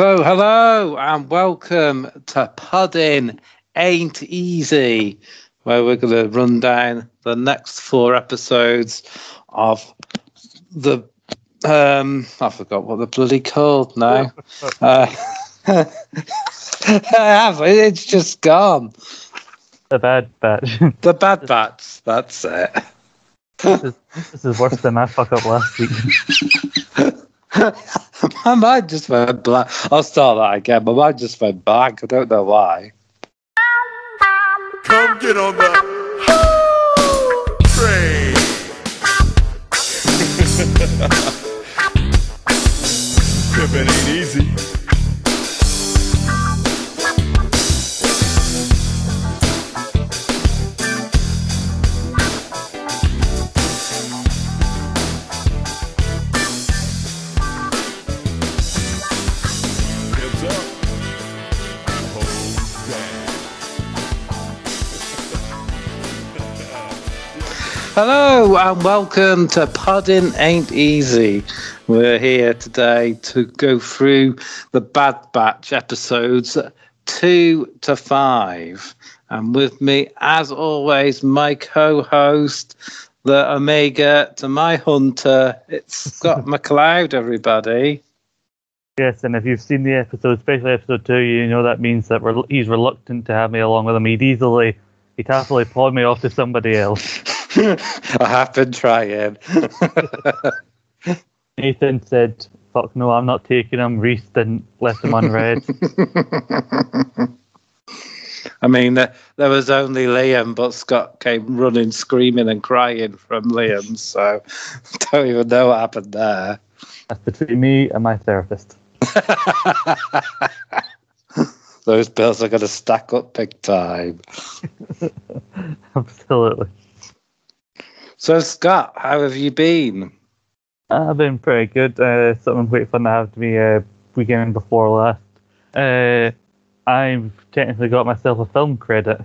So, hello and welcome to Pudding Ain't Easy, where we're going to run down the next four episodes of the. Um, I forgot what they're bloody called now. uh, I have. It's just gone. The Bad Batch. The Bad Batch. That's it. this, is, this is worse than my fuck up last week. My mind just went blank. I'll start that again. My mind just went blank. I don't know why. Come get on the train. Pimpin' ain't easy. Hello and welcome to Pudding Ain't Easy. We're here today to go through the Bad Batch episodes two to five. And with me, as always, my co host, the Omega to my hunter, it's Scott McLeod, everybody. Yes, and if you've seen the episode, especially episode two, you know that means that rel- he's reluctant to have me along with him. He'd easily, he'd happily pawn me off to somebody else. I have been trying. Nathan said, "Fuck no, I'm not taking him." Reese didn't left him unread. I mean, there, there was only Liam, but Scott came running, screaming, and crying from Liam. So, don't even know what happened there. That's between me and my therapist. Those bills are going to stack up big time. Absolutely. So, Scott, how have you been? I've been pretty good. Uh, something quite fun to have to be uh, weekend before last. Uh, I've technically got myself a film credit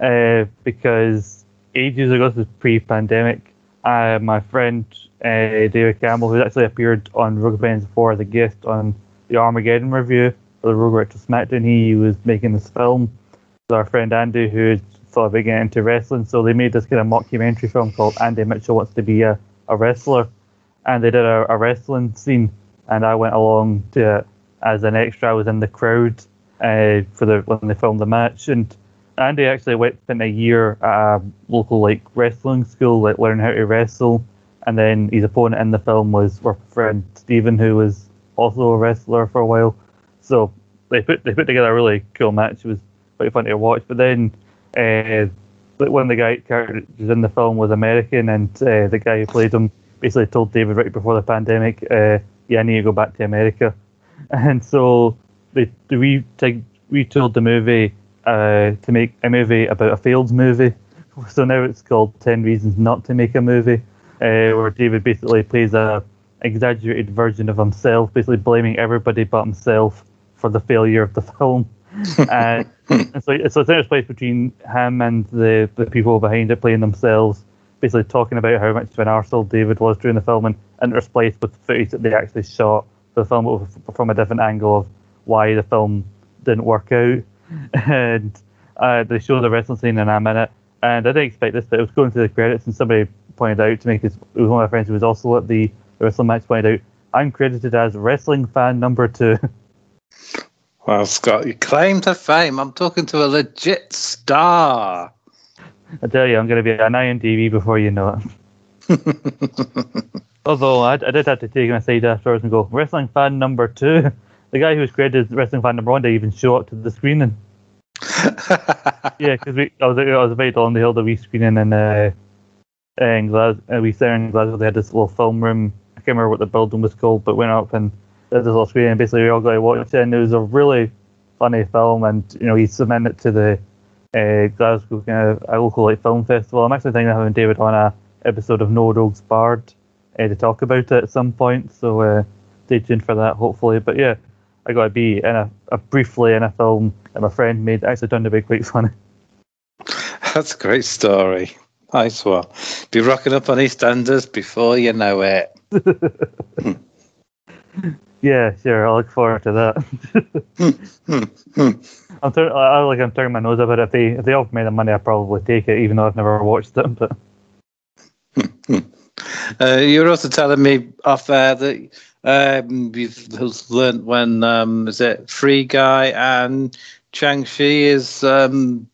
uh, because ages ago, this was pre-pandemic. Uh, my friend uh, David Campbell, who's actually appeared on Rogue Bands before as a guest on the Armageddon review for the Rogue Retro Smackdown, he was making this film. with our friend Andy, who thought about getting into wrestling, so they made this kind of mockumentary film called Andy Mitchell Wants to Be a, a Wrestler and they did a, a wrestling scene, and I went along to it as an extra. I was in the crowd uh, for the when they filmed the match, and Andy actually went spent a year at a local like wrestling school, like learning how to wrestle, and then his opponent in the film was our friend Stephen, who was also a wrestler for a while. So they put they put together a really cool match. It was quite fun to watch. But then uh, one of the guy characters in the film was American, and uh, the guy who played him basically told David right before the pandemic, uh, "Yeah, I need to go back to America," and so they, they re- take, retooled the movie uh, to make a movie about a failed movie. So now it's called Ten Reasons Not to Make a Movie, uh, where David basically plays a exaggerated version of himself, basically blaming everybody but himself for the failure of the film. And so, so it's a place between him and the, the people behind it playing themselves basically talking about how much of an arsehole David was during the film and interspliced with footage that they actually shot for the film from a different angle of why the film didn't work out. And uh, they show the wrestling scene in it. And I didn't expect this, but it was going through the credits and somebody pointed out to me, because it was one of my friends who was also at the wrestling match, pointed out, I'm credited as wrestling fan number two. Well, Scott, you claim to fame. I'm talking to a legit star. I tell you, I'm going to be an IMDb before you know it. Although I, I did have to take him aside afterwards and go, wrestling fan number two. The guy who was credited as wrestling fan number one didn't even show up to the screening. yeah, because I was I was invited on the hill the wee screening in uh, in Glasgow. Uh, we there in Glasgow. They had this little film room. I can't remember what the building was called, but went up and this little screening. And basically, we all got to watch it, and it was a really funny film. And you know, he submitted it to the uh, Glasgow kind of a local like film festival. I'm actually thinking of having David on a episode of No Rogues Barred uh, to talk about it at some point. So uh, stay tuned for that, hopefully. But yeah, I got to be in a, a briefly in a film that my friend made. Actually, turned to be quite funny. That's a great story. Nice one. Be rocking up on EastEnders before you know it. Yeah, sure. I look forward to that. I'm tur- I, I like I'm turning my nose up at it. If they if they offer me the money, I probably take it, even though I've never watched it. But Uh, you're also telling me off air that um, you've learned when um, is it Free Guy and Shang-Chi is um,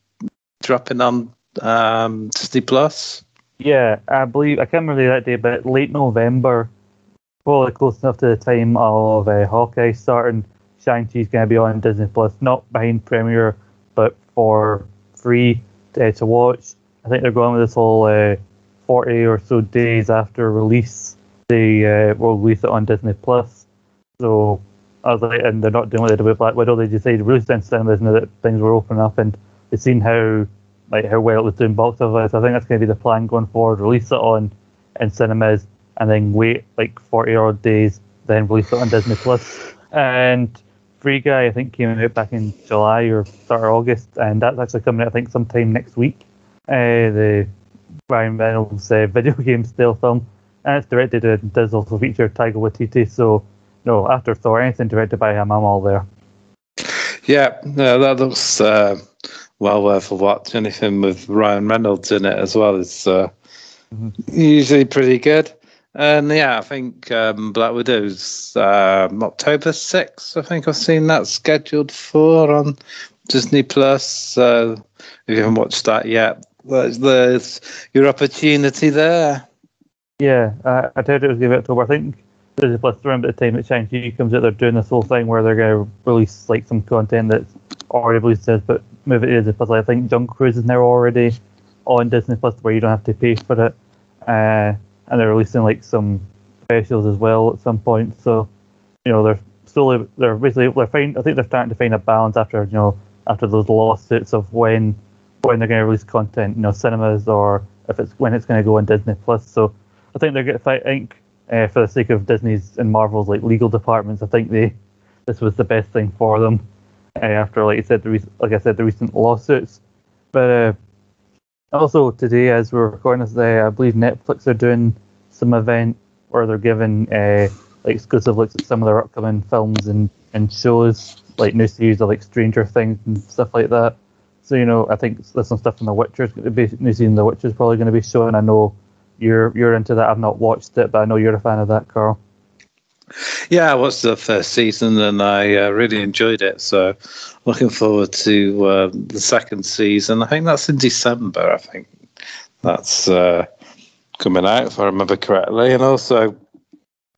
dropping on um, Disney Plus. yeah, I believe I can't remember that day, but late November, probably close enough to the time of uh, Hawkeye starting. Shang Chi's going to be on Disney Plus, not behind premiere, but for free uh, to watch. I think they're going with this whole uh, 40 or so days after release. They uh, will release it on Disney Plus. So I was like, and they're not doing what they did with Black Widow. They decided to release it in cinemas and that things were opening up, and they've seen how like how well it was doing box office. I think that's going to be the plan going forward. Release it on in cinemas and then wait like 40 odd days, then release it on Disney Plus. And Free Guy, I think, came out back in July or start of August, and that's actually coming out, I think, sometime next week. Uh, the Ryan Reynolds uh, video game stealth film, and it's directed and does also feature Taika Waititi. So, no, after Thor, anything directed by him, I'm all there. Yeah, no, that looks uh, well worth a watch. Anything with Ryan Reynolds in it as well is uh, usually pretty good. And yeah, I think um, Black Widow's um, October 6th. I think I've seen that scheduled for on Disney Plus. So if you haven't watched that yet, there's, there's your opportunity there. Yeah, uh, I heard it was given October. I think Disney Plus around the time that Shang-Chi comes out, they're doing this whole thing where they're going to release like some content that's already released, but move it to Disney Plus. I think Jungle Cruise is now already on Disney Plus where you don't have to pay for it. Uh, and they're releasing like some specials as well at some point. So, you know, they're slowly, they're basically, they're find, I think they're starting to find a balance after, you know, after those lawsuits of when when they're going to release content, you know, cinemas or if it's when it's going to go on Disney Plus. So I think they're going to, I think, uh, for the sake of Disney's and Marvel's like legal departments, I think they this was the best thing for them uh, after, like I said, the rec- like I said, the recent lawsuits. But uh, also today, as we're recording this, uh, I believe Netflix are doing some event where they're giving uh, like exclusive looks at some of their upcoming films and, and shows, like new series of like Stranger Things and stuff like that. So you know, I think there's some stuff from The Witcher. New season The Witcher is probably going to be showing. I know you're you're into that. I've not watched it, but I know you're a fan of that, Carl. Yeah, I watched the first season and I uh, really enjoyed it. So looking forward to uh, the second season. I think that's in December. I think that's uh, coming out, if I remember correctly. And also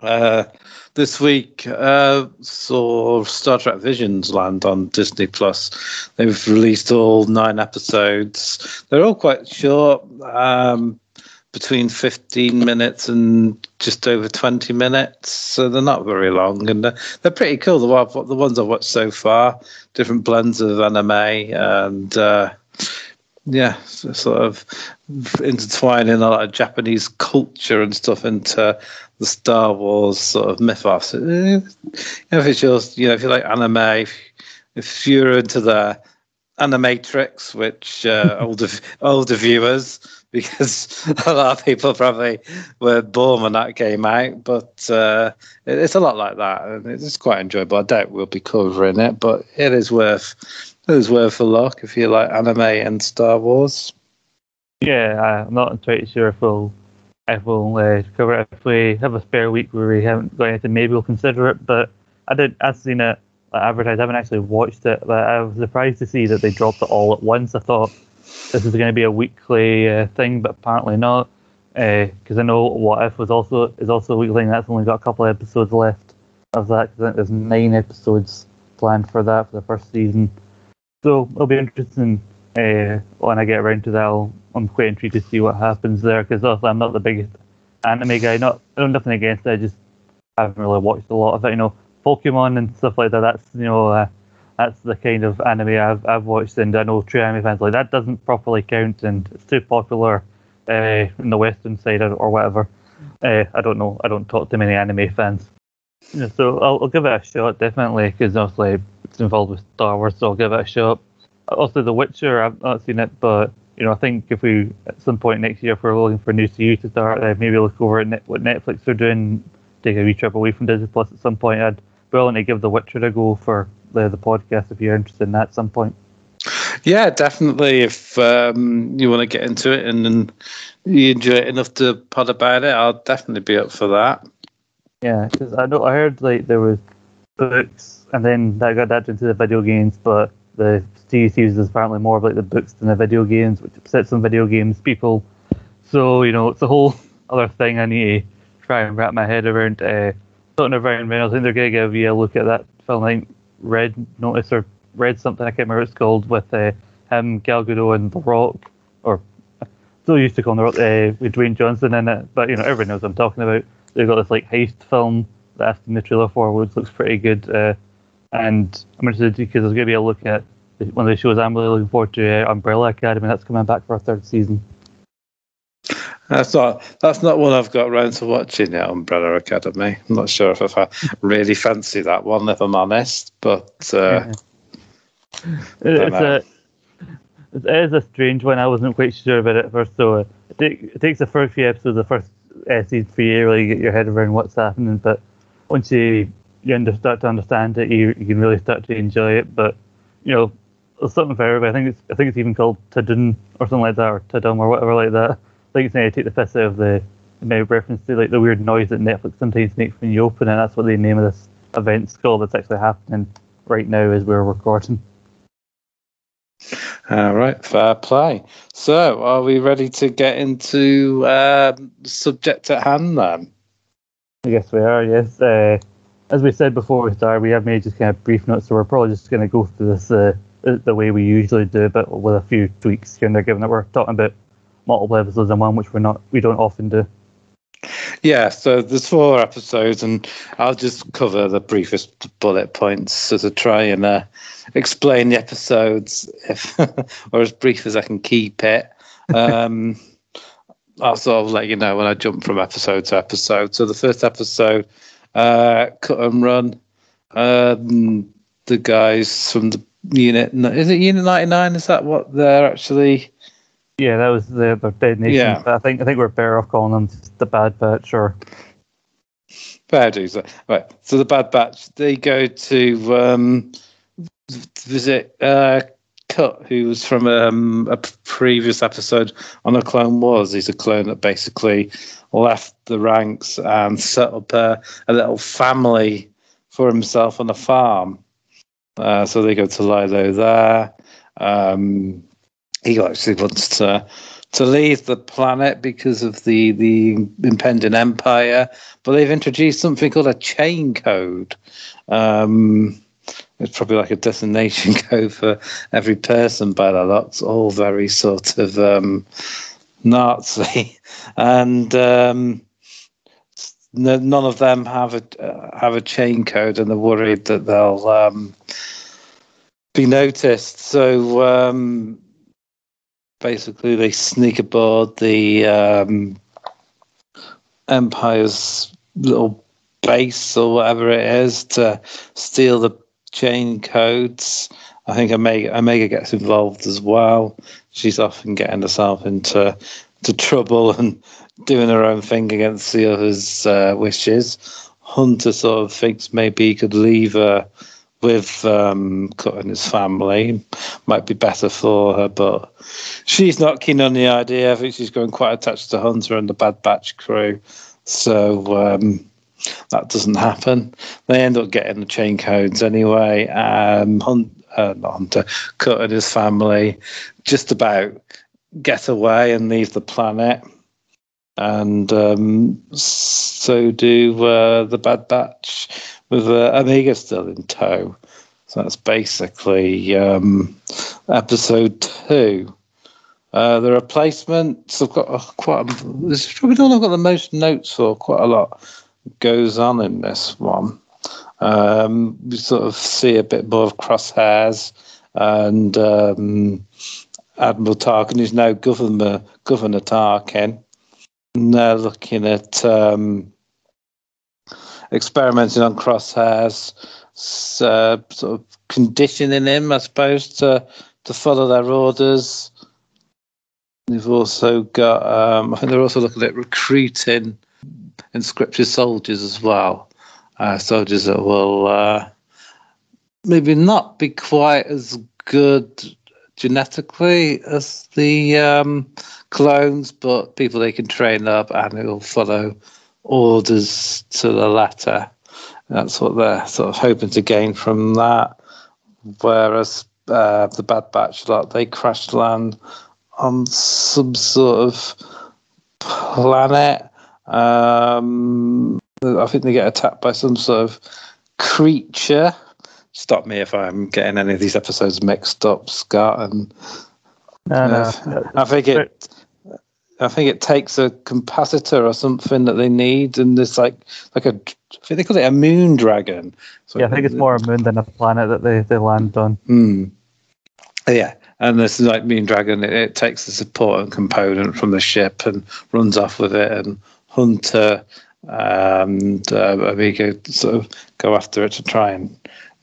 uh, this week uh, saw Star Trek Visions land on Disney Plus. They've released all nine episodes. They're all quite short. Um, between 15 minutes and just over 20 minutes. So they're not very long and they're, they're pretty cool. The, the ones I've watched so far, different blends of anime and uh, yeah, sort of intertwining a lot of Japanese culture and stuff into the Star Wars sort of mythos. Uh, You know, if it's just, you know, if you like anime, if, if you're into the Animatrix, which uh, older older viewers, because a lot of people probably were born when that came out. But uh, it, it's a lot like that, and it's quite enjoyable. I doubt we'll be covering it, but it is worth it is worth a look if you like anime and Star Wars. Yeah, I'm not entirely sure if we'll if we'll uh, cover it. If we have a spare week where we haven't got anything, maybe we'll consider it. But I did. I've seen it advertised. I haven't actually watched it, but I was surprised to see that they dropped it all at once. I thought this is going to be a weekly uh, thing, but apparently not. Because I know What If was also is also a weekly thing. That's only got a couple of episodes left of that. 'cause I think there's nine episodes planned for that for the first season. So it'll be interesting uh, when I get around to that. I'll, I'm quite intrigued to see what happens there because also I'm not the biggest anime guy. Not I don't nothing against it. I just haven't really watched a lot of it. You know, Pokemon and stuff like that. That's you know uh, that's the kind of anime I've I've watched, and I know true anime fans like that doesn't properly count, and it's too popular uh, in the Western side or, or whatever. Uh, I don't know. I don't talk to many anime fans. Yeah, so I'll, I'll give it a shot definitely because obviously it's involved with Star Wars, so I'll give it a shot. Also, The Witcher, I've not seen it, but you know, I think if we at some point next year, if we're looking for a new series to start, uh, maybe look over at net, what Netflix are doing, take a wee trip away from Disney Plus at some point. I'd willing to give The Witcher a go for the the podcast if you're interested in that at some point. Yeah, definitely. If um, you want to get into it and, and you enjoy it enough to pod about it, I'll definitely be up for that. Yeah, because I know I heard like there was books, and then that got adapted into the video games, but the TV series is apparently more of like the books than the video games, which upsets some video games people. So you know, it's a whole other thing I need to try and wrap my head around. Uh, talking of Ryan Reynolds, I think they're going to give you a look at that film. I think Red Notice or Red something I can't remember it's called with uh, him, Gal Gadot, and The Rock, or still used to call him The Rock uh, with Dwayne Johnson in it. But you know, everyone knows I'm talking about. They've got this like heist film that I've seen the trailer for, which looks pretty good. Uh, and I'm interested because there's going to be a look at one of the shows I'm really looking forward to, uh, Umbrella Academy. That's coming back for a third season. That's not that's not one I've got around to watching yet. Umbrella Academy. I'm not sure if I really fancy that one, if I'm honest. But uh, it's a it is a strange one. I wasn't quite sure about it at first. So uh, it, take, it takes the first few episodes, the first uh, season for you to really get your head around what's happening. But once you you under, start to understand it, you, you can really start to enjoy it. But you know, there's something for everybody. I think it's I think it's even called Tadun or something like that, or Tadum or whatever like that. I think it's going to take the piss out of the maybe reference to like the weird noise that Netflix sometimes makes when you open it. That's what the name of this event's called. That's actually happening right now as we're recording. all right, fair play. So, are we ready to get into um, subject at hand then? I guess we are, yes. Uh, as we said before we started, we have made just kind of brief notes, so we're probably just going to go through this uh, the the way we usually do, but with a few tweaks here and there, given that we're talking about multiple episodes in one, which we're not, we don't often do. Yeah, so there's four episodes, and I'll just cover the briefest bullet points as to try and uh, explain the episodes, if or as brief as I can keep it. Um, I'll sort of let you know when I jump from episode to episode. So the first episode, uh, cut and run. Um, the guys from the unit is it Unit 99? Is that what they're actually? Yeah, that was the, the Dead Nation. Yeah. But I think I think we're better off calling them the Bad Batch or Fair dues. Right. So the Bad Batch, they go to um, visit uh, Cut, who was from um, a previous episode on a Clone Wars. He's a clone that basically left the ranks and set up a, a little family for himself on a farm. Uh, so they go to Lilo there. Um, he actually wants to to leave the planet because of the the impending empire but they've introduced something called a chain code. Um, it's probably like a destination code for every person by the looks, all very sort of um, Nazi, and um, none of them have a uh, have a chain code, and they're worried that they'll um, be noticed. So um, basically, they sneak aboard the um, Empire's little base or whatever it is to steal the chain codes. I think Omega, Omega gets involved as well. She's often getting herself into to trouble and doing her own thing against the others' uh, wishes. Hunter sort of thinks maybe he could leave her with um, Cut and his family. Might be better for her, but she's not keen on the idea. I think she's growing quite attached to Hunter and the Bad Batch crew. So um, that doesn't happen. They end up getting the chain codes anyway. Um, Hunt, uh, not Hunter, Cut and his family just about get away and leave the planet. And um, so do uh, the Bad Batch with uh, Omega still in tow. So that's basically um, episode two. Uh, the replacements, I've got uh, quite. A, this is probably the one I've got the most notes for. Quite a lot goes on in this one. Um, we sort of see a bit more of crosshairs and um, Admiral Tarkin, who's now Governor Governor Tarkin. And they're looking at um, experimenting on crosshairs, uh, sort of conditioning him, I suppose, to to follow their orders. They've also got, um, I think they're also looking at recruiting conscripted soldiers as well. uh, soldiers that will uh, maybe not be quite as good genetically as the um, clones, but people they can train up and it will follow orders to the letter. That's what they're sort of hoping to gain from that. Whereas uh, the Bad Batch lot, they crash land on some sort of planet. Um, I think they get attacked by some sort of creature. Stop me if I'm getting any of these episodes mixed up, Scott. And No, no. uh, I think it. I think it takes a capacitor or something that they need, and there's like like a. They call it a moon dragon. So yeah, I think it's more a moon than a planet that they, they land on. Hmm. Yeah, and this is like Moon Dragon. It, it takes the support and component from the ship and runs off with it, and Hunter and uh, Omega sort of go after it to try and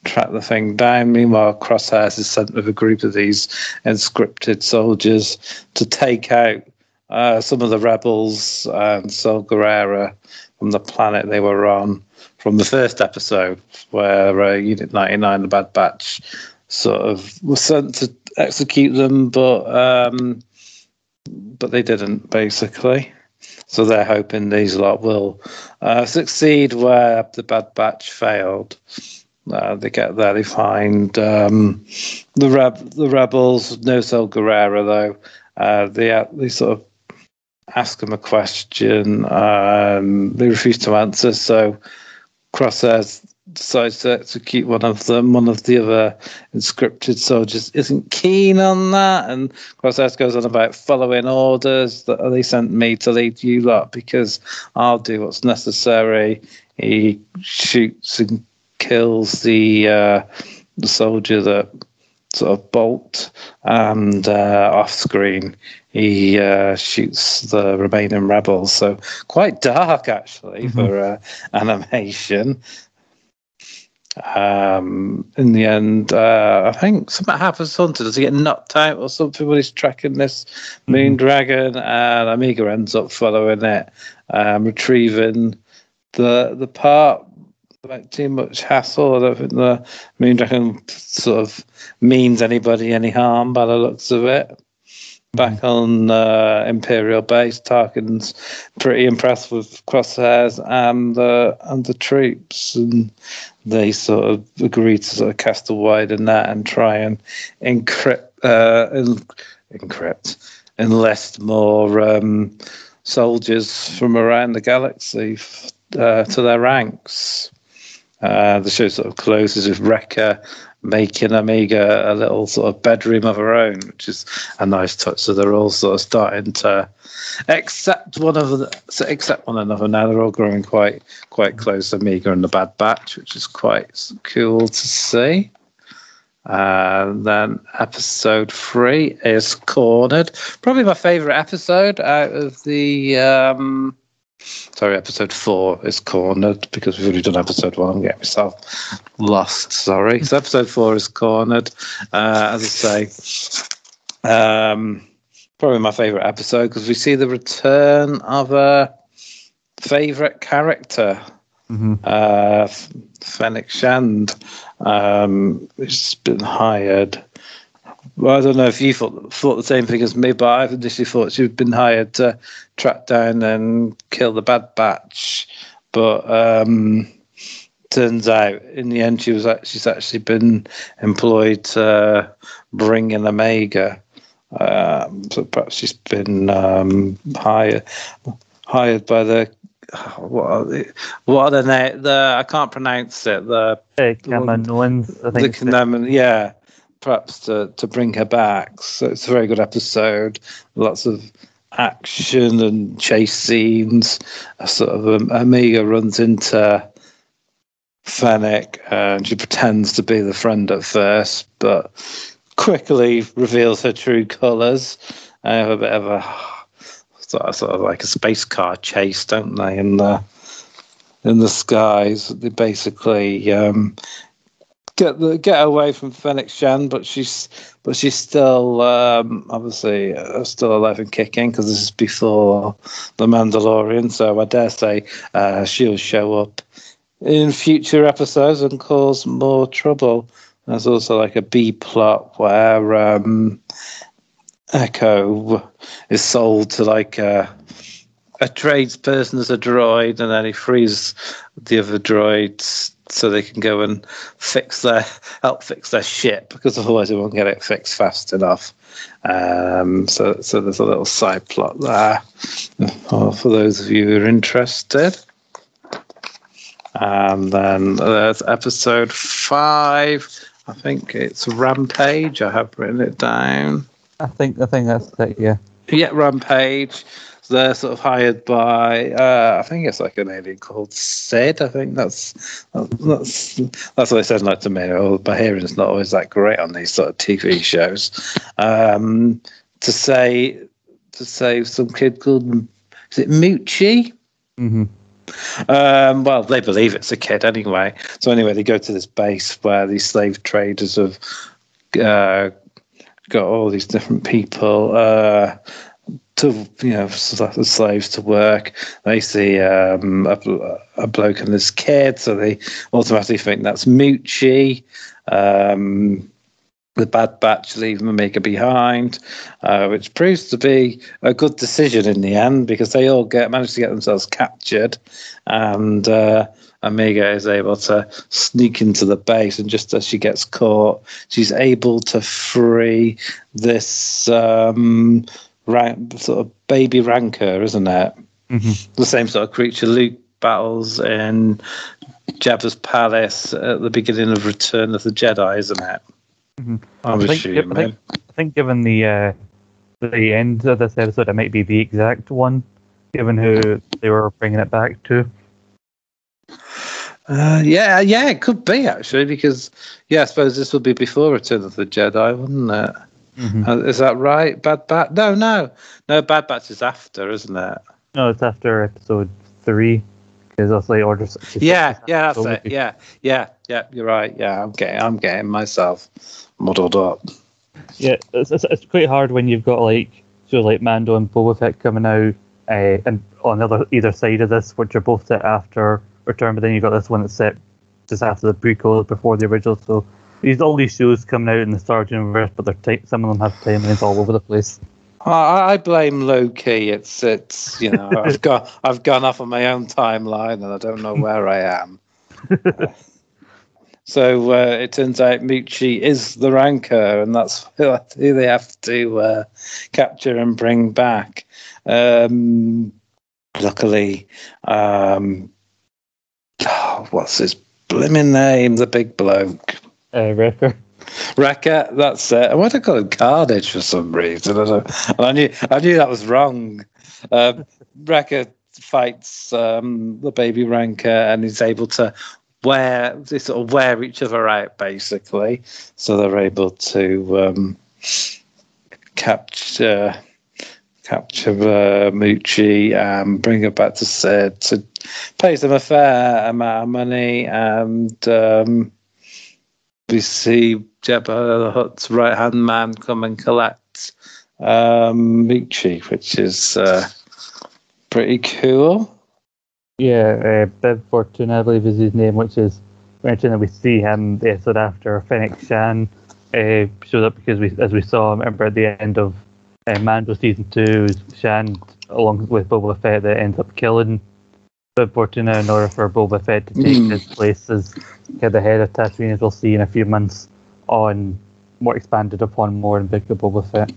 track the thing down. Meanwhile, Crosshairs is sent with a group of these inscripted soldiers to take out uh, some of the rebels and Saw Gerrera from the planet they were on from the first episode, where uh, Unit 99, the Bad Batch, sort of was sent to execute them, but um, but they didn't basically. So they're hoping these lot will uh, succeed where the Bad Batch failed. Uh, they get there, they find um, the reb- the rebels. No Saw Gerrera though. Uh, they uh, they sort of ask them a question. Um, they refuse to answer. So Crosshairs decides to execute one of them. One of the other inscripted soldiers isn't keen on that, and Crosshairs goes on about following orders that they sent me to lead you lot because I'll do what's necessary. He shoots and kills the uh, the soldier that sort of bolt, and uh, off screen he uh, shoots the remaining rebels. So quite dark actually for uh, animation. Um, in the end, uh, I think something happens to Hunter. Does he get knocked out or something when he's tracking this moon dragon? And Omega ends up following it, um, retrieving the the part without too much hassle. I don't think the moon dragon sort of means anybody any harm by the looks of it. Back on uh, Imperial base, Tarkin's pretty impressed with Crosshairs and the and the troops, and they sort of agree to sort of cast a wider net and try and encrypt, uh, en- encrypt, enlist more um, soldiers from around the galaxy f- uh, to their ranks. Uh, the show sort of closes with Wrecker making Omega a little sort of bedroom of her own, which is a nice touch. So they're all sort of starting to accept one of the, accept one another now. They're all growing quite quite close. Omega and the Bad Batch, which is quite cool to see. And then episode three is Cornered. Probably my favourite episode out of the. Um, sorry, episode four is Cornered because we've already done episode one. I'm getting myself lost. Sorry. So episode four is Cornered. Uh, as I say, um, probably my favourite episode because we see the return of a favourite character hmm uh, Fennec Shand, um, who's been hired. Well, I don't know if you thought thought the same thing as me, but I've initially thought she'd been hired to track down and kill the Bad Batch. But um, turns out, in the end, she was she's actually been employed to bring in Omega. Um, so perhaps she's been um, hired hired by the what are the, what are the, the I can't pronounce it the Cameron Owens, I the think. it's- Knamen, yeah perhaps to to bring her back. So it's a very good episode. Lots of action and chase scenes. A sort of um, Omega runs into Fennec and she pretends to be the friend at first but quickly reveals her true colours. I have a bit of a sort of, sort of like a space car chase, don't they? In the in the skies, they basically um, get the get away from Fennec Shand, but she's but she's still um, obviously uh, still alive and kicking because this is before the Mandalorian. So I dare say uh, she'll show up in future episodes and cause more trouble. There's also like a B plot where um, Echo is sold to like a, a tradesperson as a droid, and then he frees the other droids so they can go and fix their help fix their ship because otherwise they won't get it fixed fast enough. Um, so, so there's a little side plot there uh, for those of you who are interested. And then there's episode five. I think it's Rampage. I have written it down. I think I think that's it. Yeah. Yeah, Rampage. So they're sort of hired by. Uh, I think it's like an alien called Cid. I think that's that's that's what they said like to me. Oh, my hearing's not always that great on these sort of TV shows. Um, to say to save some kid called is it Moochie? hmm Um, well, they believe it's a kid anyway. So anyway, they go to this base where these slave traders have uh, got all these different people uh, to you know slaves to work. They see um, a, a bloke and his kid, so they automatically think that's Moochie. Um, the Bad Batch leave Omega behind, uh, which proves to be a good decision in the end because they all get manage to get themselves captured, and uh, Omega is able to sneak into the base. And just as she gets caught, she's able to free this um, ran- sort of baby rancor, isn't it? hmm The same sort of creature Luke battles in Jabba's palace at the beginning of Return of the Jedi, isn't it? Mhm. I'm I think, I, assuming. think, I think given the uh, the end of this episode, it might be the exact one, given who they were bringing it back to. Uh, yeah, yeah, it could be actually because yeah, I suppose this will be before Return of the Jedi, wouldn't it? Mhm. Uh, is that right? Bad Batch? No, no, no. Bad Batch is after, isn't it? No, it's after episode three, because that's like Order 66. Yeah, yeah, that's So it. Yeah, yeah, yeah. You're right. Yeah, I'm getting, I'm getting myself muddled up. Yeah, it's, it's, it's quite hard when you've got like shows like Mando and Boba Fett coming out, uh, and on the other either side of this, which are both set after Return, but then you've got this one that's set just after the prequel, before the original. So these all these shows coming out in the Star Wars universe, but they're ti- some of them have timelines all over the place. I, I blame Loki. It's, it's you know, I've got, I've gone off on my own timeline, and I don't know where I am. So uh, it turns out Moochie is the Rancor, and that's who who they have to uh, capture and bring back. Um, luckily, um, oh, what's his blimmin' name? The big bloke. Uh, Wrecker. Wrecker, that's it. I want to call him Carnage for some reason. I, and I knew I knew that was wrong. Um, Wrecker fights um, the baby Rancor and is able to wear they sort of wear each other out basically, so they're able to um, capture capture uh, Moochie and bring her back to Cid to pay them a fair amount of money and. Um, we see Jabba the Hutt's right hand man come and collect um, Moochie, which is uh, pretty cool. Yeah, uh, Bib Fortuna, I believe is his name, which is mentioned that we see him the episode after Fennec Shand uh, showed up because we, as we saw, remember at the end of uh, Mando season two, Shand along with Boba Fett that ends up killing Fortuna in order for Boba Fett to take Mm. his place as kind of head of Tatooine, as we'll see in a few months on more expanded upon more and bigger Boba Fett.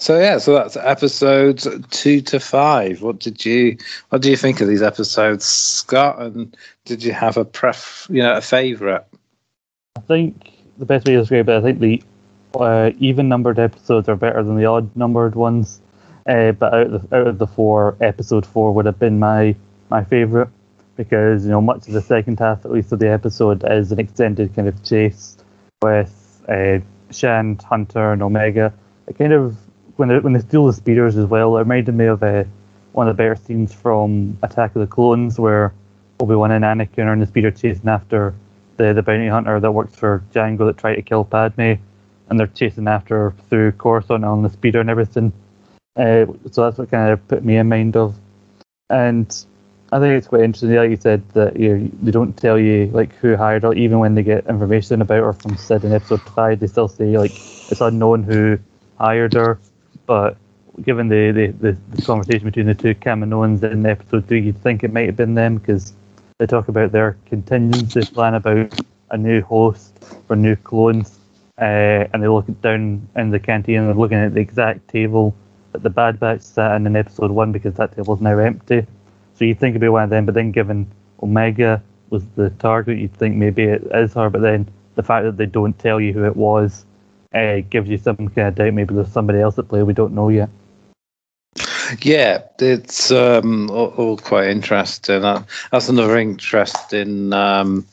So yeah, so that's episodes two to five. What did you what do you think of these episodes, Scott? And did you have a pref you know, a favourite? I think the best way to describe it, I think the uh, even numbered episodes are better than the odd numbered ones. Uh, but out of the, out of the four, episode four would have been my my favourite because you know much of the second half, at least of the episode, is an extended kind of chase with uh, Shand, Hunter, and Omega. It kind of when they when they steal the speeders as well, it reminded me of uh, one of the better scenes from Attack of the Clones where Obi Wan and Anakin are in the speeder chasing after the the bounty hunter that works for Jango that tried to kill Padme, and they're chasing after through Coruscant on the speeder and everything. Uh, so that's what kind of put me in mind of. And I think it's quite interesting. Like you said, that you they don't tell you like who hired her, even when they get information about her from Cid in episode five. They still say like it's unknown who hired her. But given the the, the, the conversation between the two Kaminoans in episode three, you'd think it might have been them because they talk about their contingency plan about a new host for new clones, uh, and they look down in the canteen and they're looking at the exact table that the Bad Batch sat in in episode one because that table's now empty. So you'd think it'd be one of them, but then given Omega was the target, you'd think maybe it is her. But then the fact that they don't tell you who it was uh, gives you some kind of doubt. Maybe there's somebody else at play we don't know yet. Yeah, it's um, all, all quite interesting. Uh, that's another interesting um,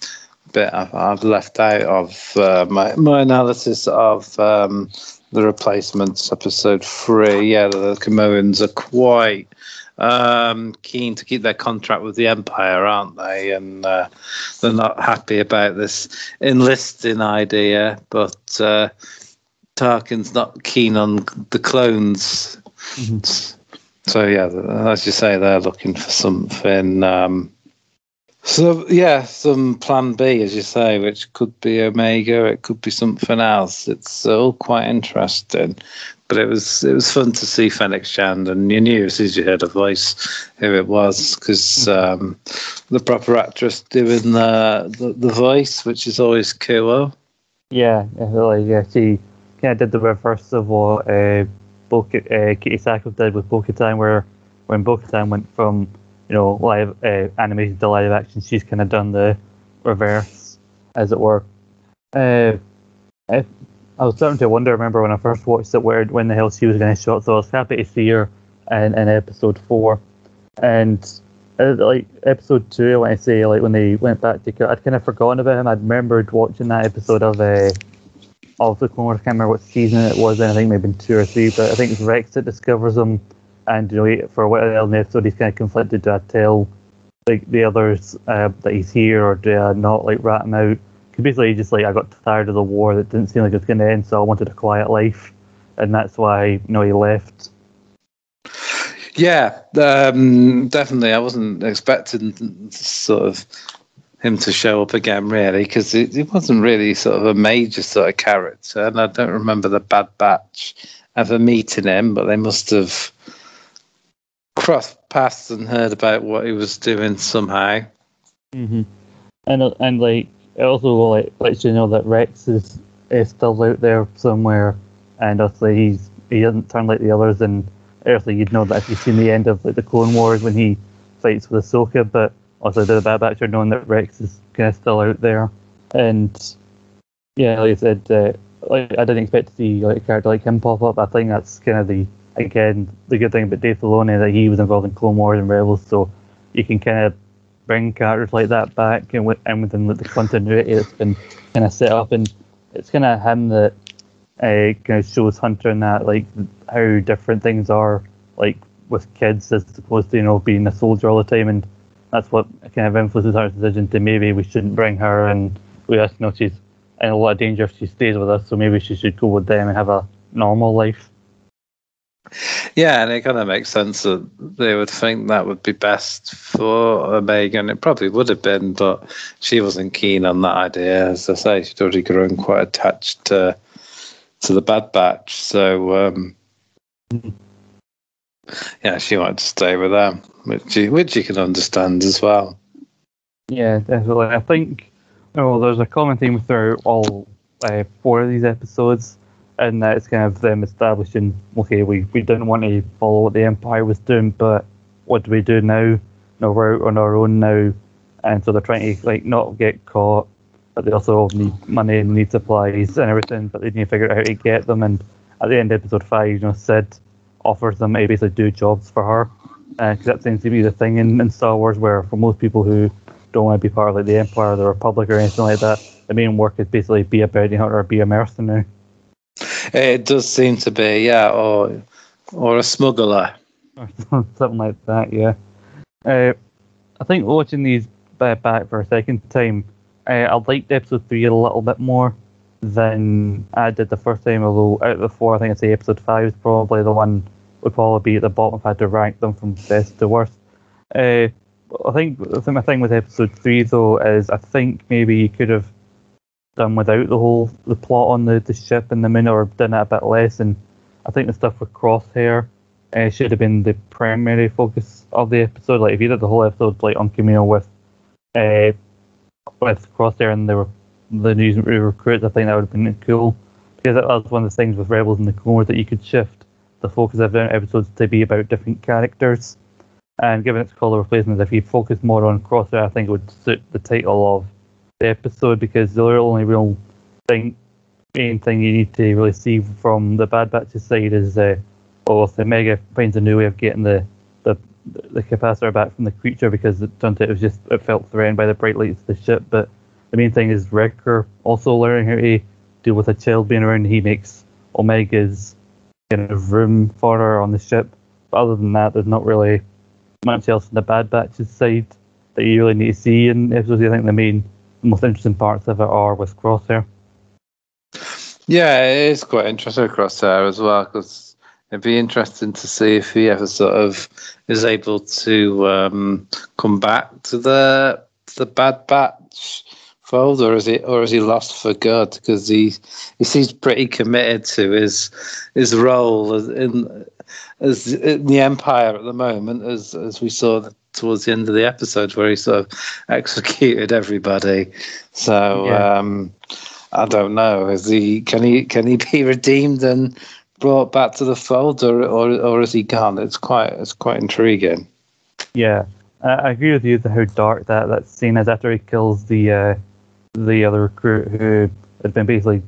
bit I've, I've left out of uh, my my analysis of um, the replacements episode three. Yeah, the Camoans are quite um, keen to keep their contract with the Empire, aren't they? And uh, they're not happy about this enlisting idea, but uh, Tarkin's not keen on the clones. So yeah, as you say, they're looking for something. Um, so yeah, some plan B, as you say, which could be Omega, it could be something else. It's all quite interesting. But it was it was fun to see Fennec Shand, and you knew as soon as you heard a voice who it was because um, the proper actress doing the, the the voice, which is always cool. Yeah, yeah, yeah, she kind of did the reverse of what uh, Bo- uh, Katee Sackhoff did with Bo-Katan, where when Bo-Katan went from you know live uh, animation to live action, she's kind of done the reverse, as it were. Uh, I, I was starting to wonder. Remember when I first watched it, where when the hell she was going to show up? So I was happy to see her in, in episode four, and uh, like episode two, When I say like when they went back to, I'd kind of forgotten about him. I'd remembered watching that episode of uh, of the Clone Wars. I can't remember what season it was. in. I think maybe two or three, but I think Rex that discovers him, and you know for while in the episode he's kind of conflicted. Do I tell like the others uh, that he's here, or do I not like rat him out? Because basically, just like I got tired of the war that didn't seem like it was going to end, so I wanted a quiet life, and that's why you know he left. Yeah, um, definitely. I wasn't expecting sort of him to show up again, really, because he wasn't really sort of a major sort of character, and I don't remember the Bad Batch ever meeting him, but they must have crossed paths and heard about what he was doing somehow. Mm-hmm. And uh, and like it also like lets you know that Rex is is still out there somewhere, and also he's he doesn't turn like the others. And obviously you'd know that if you've seen the end of like the Clone Wars when he fights with Ahsoka, but also the Bad Batch are knowing that Rex is kind of still out there. And yeah, like I said, uh, like I didn't expect to see like a character like him pop up. I think that's kind of the again the good thing about Dave Filoni that he was involved in Clone Wars and Rebels, so you can kind of bring characters like that back and, with, and within the continuity that's been kind of set up, and it's kind of him that uh, kind of shows Hunter and that like how different things are like with kids as opposed to you know being a soldier all the time, and that's what kind of influences our decision to maybe we shouldn't bring her, and we just know she's in a lot of danger if she stays with us, so maybe she should go with them and have a normal life. Yeah, and it kind of makes sense that they would think that would be best for Omega, and it probably would have been, but she wasn't keen on that idea. As I say, she'd already grown quite attached to to the Bad Batch, so um, yeah, she wanted to stay with them, which you, which you can understand as well. Yeah, definitely. I think oh, there's a common theme throughout all uh, four of these episodes, and that it's kind of them establishing, okay, we, we didn't want to follow what the Empire was doing, but what do we do now? No, we're out on our own now, and so they're trying to like not get caught, but they also need money and need supplies and everything, but they need to figure out how to get them. And at the end of episode five, you know, Cid offers them to basically do jobs for her, uh, because that seems to be the thing in, in Star Wars, where for most people who don't want to be part of like the Empire or the Republic or anything like that, the main work is basically be a bounty hunter or be a mercenary. It does seem to be, yeah, or or a smuggler. something like that. Yeah. Uh, I think watching these back for a second time, uh, I liked episode three a little bit more than I did the first time. Although out of the four, I think I'd say episode five is probably the one would probably be at the bottom if I had to rank them from best to worst. Uh, I think I think my thing with episode three though is I think maybe you could have done without the whole the plot on the, the ship and the moon or done it a bit less and I think the stuff with Crosshair uh, should have been the primary focus of the episode. Like if you did the whole episode like on Kamino with uh, with Crosshair and were the news recruits, I think that would have been cool. Because that was one of the things with Rebels in the Clone Wars that you could shift the focus of the episodes to be about different characters. And given its called the replacements, if you focus more on Crosshair, I think it would suit the title of the episode because the only real thing, main thing you need to really see from the Bad Batch's side is, uh, oh, if Omega finds a new way of getting the the the capacitor back from the creature because it turned out it was just it felt threatened by the bright lights of the ship. But the main thing is Wrecker also learning how to deal with a child being around. He makes Omega's kind of room for her on the ship. But other than that, there's not really much else in the Bad Batch's side that you really need to see in episodes. I think the main, most interesting parts of it are with Crosshair. Yeah, it is quite interesting Crosshair as well because it'd be interesting to see if he ever sort of is able to um, come back to the the Bad Batch fold, or is he or is he lost for good? Because he he seems pretty committed to his his role in as in the Empire at the moment, as as we saw towards the end of the episode where he sort of executed everybody. So. Yeah. Um, I don't know. Is he can he can he be redeemed and brought back to the fold, or or, or is he gone? It's quite it's quite intriguing. Yeah, I, agree with you. The how dark that that scene is after he kills the uh, the other recruit who had been basically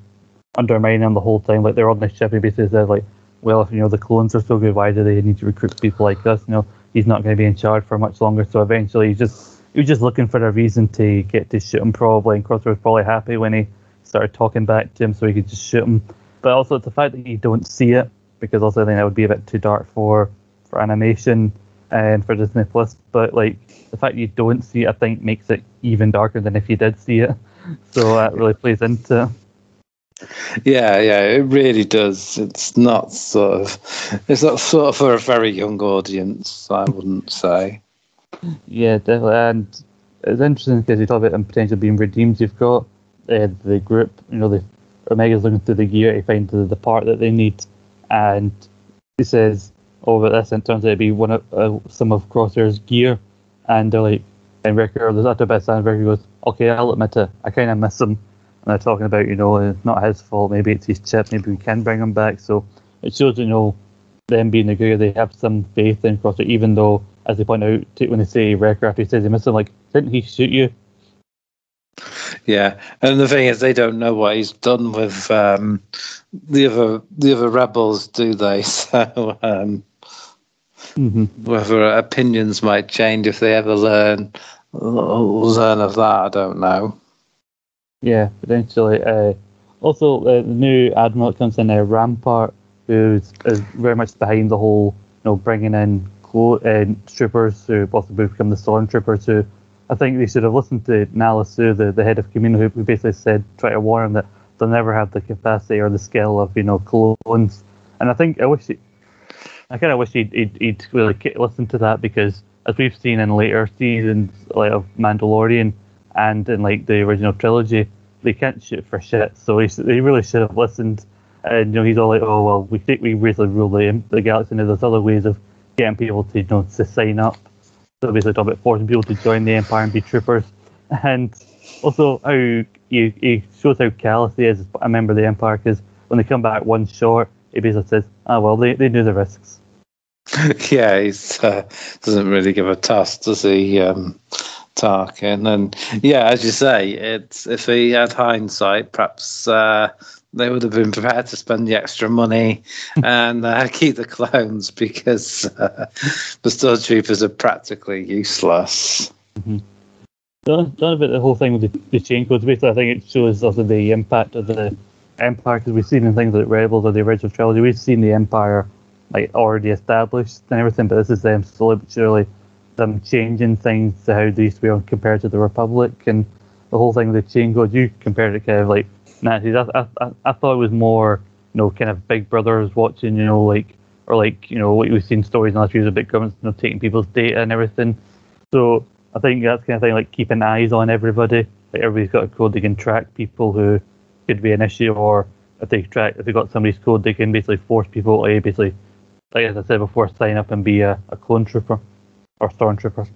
undermining him the whole time. Like they're on the ship. He basically says like, "Well, if you know the clones are so good, why do they need to recruit people like us? You know, he's not going to be in charge for much longer." So eventually, he just he was just looking for a reason to get to shoot him probably. And Crosshair was probably happy when he started talking back to him so he could just shoot him. But also it's the fact that you don't see it because also I think that would be a bit too dark for for animation and for Disney Plus. But like the fact you don't see it, I think makes it even darker than if you did see it. So that really plays into. Yeah, yeah, it really does. It's not sort of it's not sort of for a very young audience. I wouldn't say. Yeah, definitely. And it's interesting because you talk about them potentially being redeemed. You've got uh, the group, you know, the Omega's looking through the gear to find the, the part that they need, and he says, "Oh, but this," and turns out to be one of uh, some of Crosshair's gear, and they're like, and Wrecker, there's a bit, and Wrecker goes, "Okay, I'll admit it, I kind of miss him," they're talking about, you know, it's not his fault, maybe it's his chip, maybe we can bring him back. So it shows, you know, them being the gear, they have some faith in Crosshair, even though, as they point out, when they say Wrecker after he says he missed him, like, didn't he shoot you? Yeah, and the thing is, they don't know what he's done with um, the other the other rebels, do they? So um, Mm-hmm. whether opinions might change if they ever learn learn of that, I don't know. Yeah, potentially. Uh, also, uh, the new admiral comes in, uh, Rampart, who's is very much behind the whole, you know, bringing in clo- uh, troopers who possibly become the stormtroopers. Who I think they should have listened to Lama Su, the, the head of Kamino, who who basically said, try to warn him that they'll never have the capacity or the skill of, you know, clones. And I think I wish he, I kind of wish he'd, he'd, he'd really listened to that because, as we've seen in later seasons, like of Mandalorian and in like the original trilogy, they can't shoot for shit. So he, they really should have listened. And you know, he's all like, "Oh well, we think we really rule the, the galaxy, and there's other ways of getting people to, you know, to sign up." So basically, talk about forcing people to join the Empire and be troopers, and also how he, he shows how callous he is as a member of the Empire because when they come back one short, he basically says, "Ah well, they, they knew the risks." yeah, he uh, doesn't really give a toss, does he, um, Tarkin? And yeah, as you say, it's if he had hindsight, perhaps uh, they would have been prepared to spend the extra money and uh, keep the clones because uh, the stormtroopers are practically useless. Done, done about the whole thing with the, the chain codes. Basically, I think it shows also the impact of the Empire because we've seen in things like Rebels or the original trilogy, we've seen the Empire like already established and everything, but this is them slowly but surely them changing things to how they used to be on compared to the Republic and the whole thing with the chain code. You compared it kind of like Nazis. I, I, I- thought it was more, you know, kind of Big Brothers watching, you know, like or like you know what we've seen stories in the last few years about governments, you know, taking people's data and everything. So I think that's kind of thing like keeping eyes on everybody. Like everybody's got a code they can track people who could be an issue, or if they track if they got somebody's code, they can basically force people to basically, like as I said before, sign up and be a, a clone trooper or stormtrooper.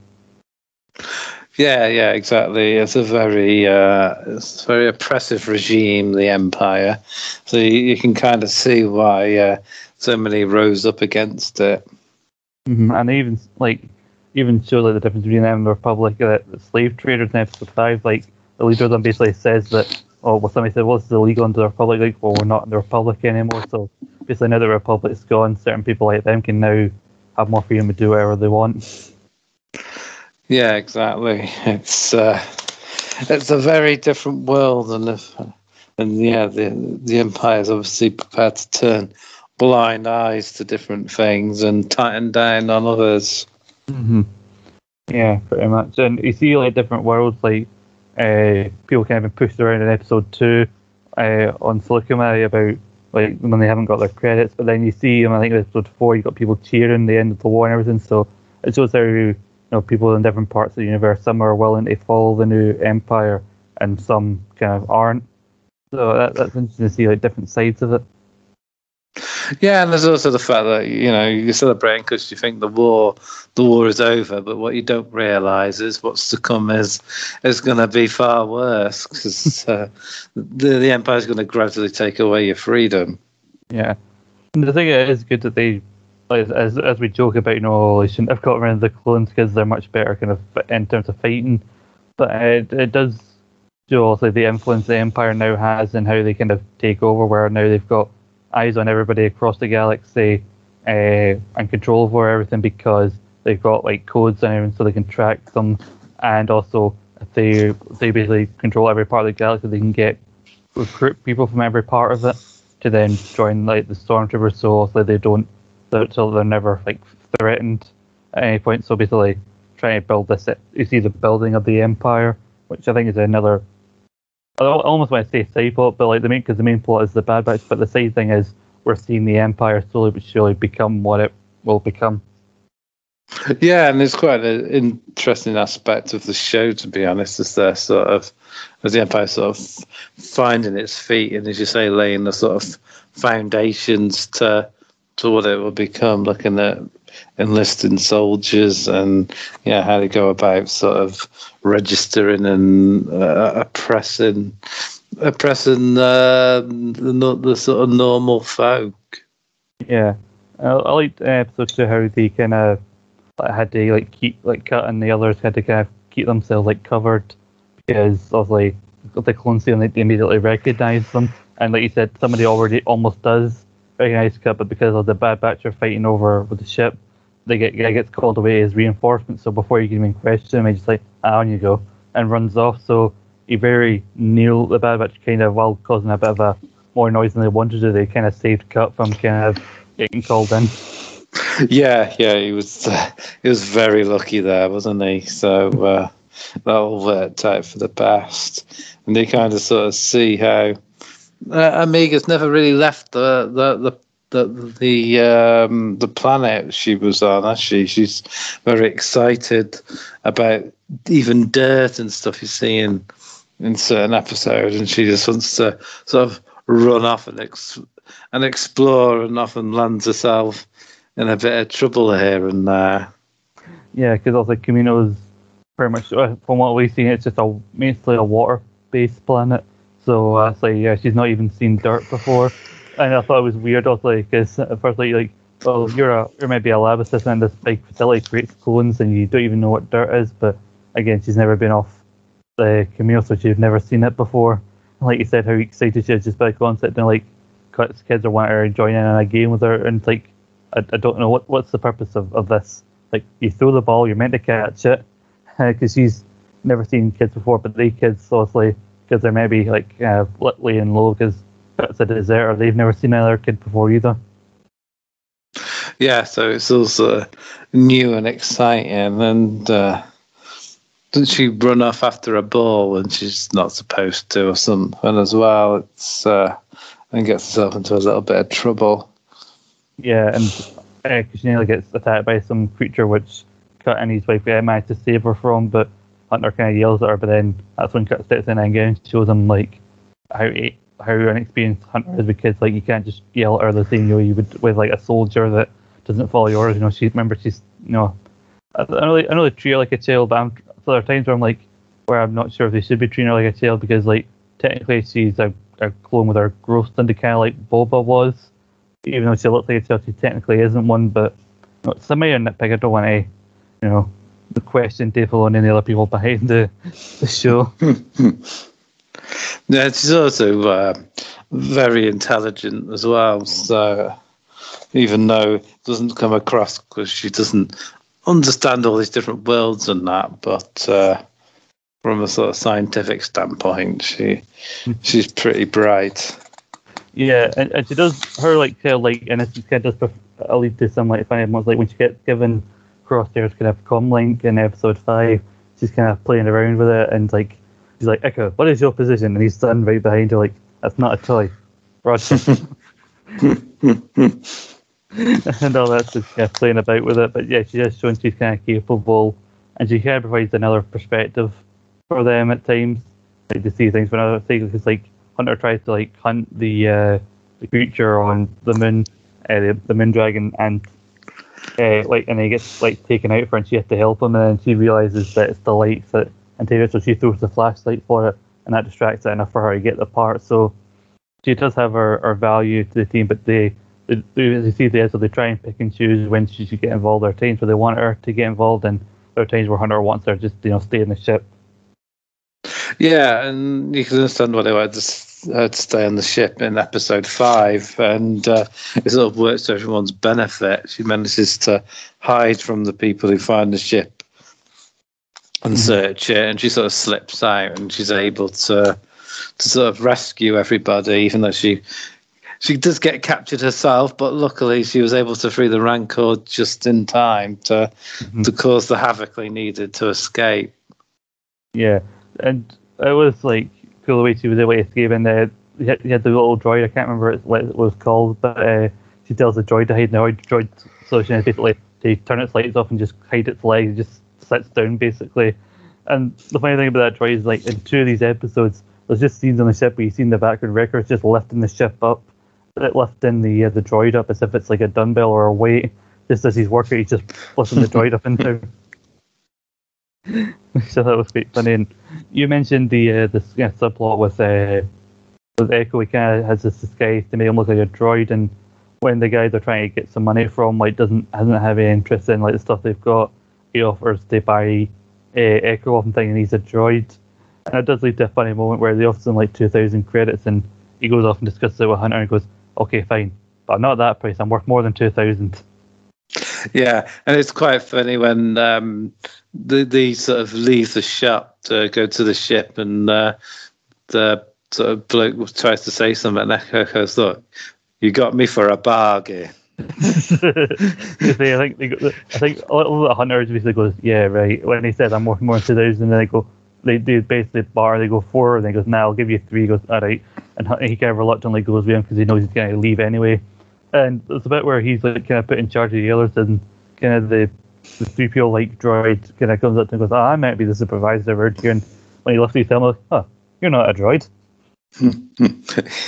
Yeah, yeah, exactly. It's a very, uh, it's a very oppressive regime, the Empire. So you, you can kind of see why uh, so many rose up against it. hmm And even like even show like the difference between them and the Republic. Uh, the slave traders episode five, like the leader of them basically says that, oh, well, somebody said, well, this is illegal under the Republic. Like, well, we're not in the Republic anymore. So basically, now that the Republic's gone, certain people like them can now have more freedom to do whatever they want. Yeah, exactly. It's uh, it's a very different world, and if, and yeah, the the empire is obviously prepared to turn blind eyes to different things and tighten down on others. hmm Yeah, pretty much. And you see like different worlds, like uh, people kind of pushed around in episode two uh, on Saleucami about like when they haven't got their credits, but then you see, and I think in episode four, you got people cheering the end of the war and everything. So it shows how know people in different parts of the universe. Some are willing to follow the new empire, and some kind of aren't. So that, that's interesting to see like different sides of it. Yeah, and there's also the fact that you know you're celebrating because you think the war, the war is over, but what you don't realise is what's to come is is going to be far worse because uh, the the empire is going to gradually take away your freedom. Yeah, and the thing is good that they, as as we joke about, you know, they shouldn't have got rid of the clones because they're much better kind of in terms of fighting, but it, it does show also the influence the Empire now has and how they kind of take over. Where now they've got eyes on everybody across the galaxy uh, and control over everything because they've got like codes and everything, so they can track them, and also they they basically control every part of the galaxy, they can get recruit people from every part of it to then join like the stormtroopers. So also they don't so so they're never like threatened at any point. So basically trying to build this you see the building of the empire which i think is another i almost want to say side plot but like the main because the main plot is the bad batch but the side thing is we're seeing the empire slowly but surely become what it will become. Yeah, and it's quite an interesting aspect of the show, to be honest, is their sort of as the empire sort of finding its feet and, as you say, laying the sort of foundations to to what it will become, looking at enlisting soldiers and yeah, how they go about sort of registering and uh, oppressing oppressing uh, the the sort of normal folk. Yeah, I, I liked uh, episode two how they kind of had to like keep like Cut, and the others had to kind of keep themselves like covered because obviously like the clones they they immediately recognize them, and like you said, somebody already almost does recognize Cut, but because of the bad batch are fighting over with the ship, they get guy gets called away as reinforcements. So before you can even question him, he just like ah, on you go and runs off. So he very nailed the bad batch kind of while causing a bit of a more noise than they wanted to. They kind of saved Cut from kind of getting called in. Yeah, yeah, he was uh, he was very lucky there, wasn't he? So uh, that all worked out for the best, and they kind of sort of see how uh, Omega's never really left the the the. The the um, the planet she was on, she? She's very excited about even dirt and stuff you see in in certain episodes, and she just wants to sort of run off and ex- and explore, and often lands herself in a bit of trouble here and there. Yeah, because also Kamino is pretty much uh, from what we've seen, it's just a mostly a water-based planet. So I it's like yeah, she's not even seen dirt before, and I thought it was weird also because at first like like well you're a you're maybe a lab assistant in this big facility creates clones and you don't even know what dirt is, but again she's never been off the Kamino, so she's never seen it before. And like you said, how excited she is just by the concept and like kids are wanting to join in on a game with her, and like I, I don't know what what's the purpose of, of this. Like you throw the ball, you're meant to catch it, because she's never seen kids before. But they kids, obviously, because they're maybe like uh, Litley and low, because it's a deserter. They've never seen another kid before either. Yeah, so it's also new and exciting. And uh, doesn't she run off after a ball when she's not supposed to, or something as well? It's uh, and gets herself into a little bit of trouble. Yeah, and she nearly gets attacked by some creature which Cut and his wife uh, manage to save her from, but Hunter kind of yells at her. But then that's when Cut steps in and shows him like how how inexperienced Hunter is kids. Like you can't just yell at her the same way you would with like a soldier that doesn't follow orders. You know, she remember she's you know. I, know I know they treat her like a child, but I'm, so there are times where I'm like, where I'm not sure if they should be treating her like a child because like technically she's a, a clone with her growth into kind of like Boba was, even though she looks like a child, she technically isn't one. But you know, somebody in nitpick, I don't want to, you know, the question Dave Filoni and the other people behind the, the show. Yeah, she's also uh, very intelligent as well. So even though it doesn't come across because she doesn't understand all these different worlds and that, but uh, from a sort of scientific standpoint, she she's pretty bright. Yeah, and, and she does her like kind of like innocence kind of does pref- allude to some like funny moments like when she gets given Crosshair's kind of comlink in episode five, she's kind of playing around with it and like she's like Echo, what is your position? And he's standing right behind her like that's not a toy, Roger. and all that's just kind of playing about with it. But yeah, she just showing she's kind of capable, and she kind of provides another perspective for them at times, like to see things from another thing. Because like Hunter tries to like hunt the uh, the creature on the moon, uh, the, the moon dragon, and uh, like and he gets like taken out for, and she has to help him, and then she realizes that it's the light that and take so she throws the flashlight for it, and that distracts it enough for her to get the part. So she does have her, her value to the team, but they, they, see there, so they try and pick and choose when she should get involved. Are times where they want her to get involved, and there are times where Hunter wants her just you know stay in the ship. Yeah, and you can understand why they wanted to, s- uh, to stay on the ship in episode five, and uh, it sort of works to everyone's benefit. She manages to hide from the people who find the ship and search it, and she sort of slips out, and she's able to to sort of rescue everybody, even though she she does get captured herself. But luckily, she was able to free the Rancor just in time to to cause the havoc they needed to escape. Yeah, and it was like cool the way she was able to escape, and uh, he had, he had the little droid. I can't remember what it was called, but uh, she tells the droid to hide. Now, droid solution is basically to turn its lights off and just hide its legs, just sits down basically. And the funny thing about that droid is like in two of these episodes, there's just scenes on the ship where you see in the background Wrecker's just lifting the ship up, it lifting the uh, the droid up as if it's like a dumbbell or a weight. Just as he's working, he's just lifting the droid up down. so that was quite funny. And you mentioned the uh, this kind of subplot with uh, with Echo. He kind of has this disguise to make him look like a droid, and when the guy they're trying to get some money from like doesn't hasn't have any interest in like the stuff they've got, he offers to buy uh, Echo off and thinking he's a droid. And it does lead to a funny moment where they offer him like two thousand credits, and he goes off and discusses it with Hunter and goes, "Okay, fine, but I'm not at that price. I'm worth more than two thousand. Yeah, and it's quite funny when um, the the sort of leave the shop to go to the ship, and uh, the sort of bloke tries to say something, and Echo goes, "Look, you got me for a bargain." See, I think they I think a little bit of Hunter basically goes, "Yeah, right." When he says I'm worth more than two thousand, then they go, they do basically bar. They go four, and then he goes, "Nah, I'll give you three. He goes, "All right," and he kind of reluctantly goes with him because he knows he's going to leave anyway. And it's a bit where he's like kind of put in charge of the others, and kind of the the three PO like droid kind of comes up and goes, "Oh, I might be the supervisor around here." And when he lifts his helmet, "Oh, you're not a droid."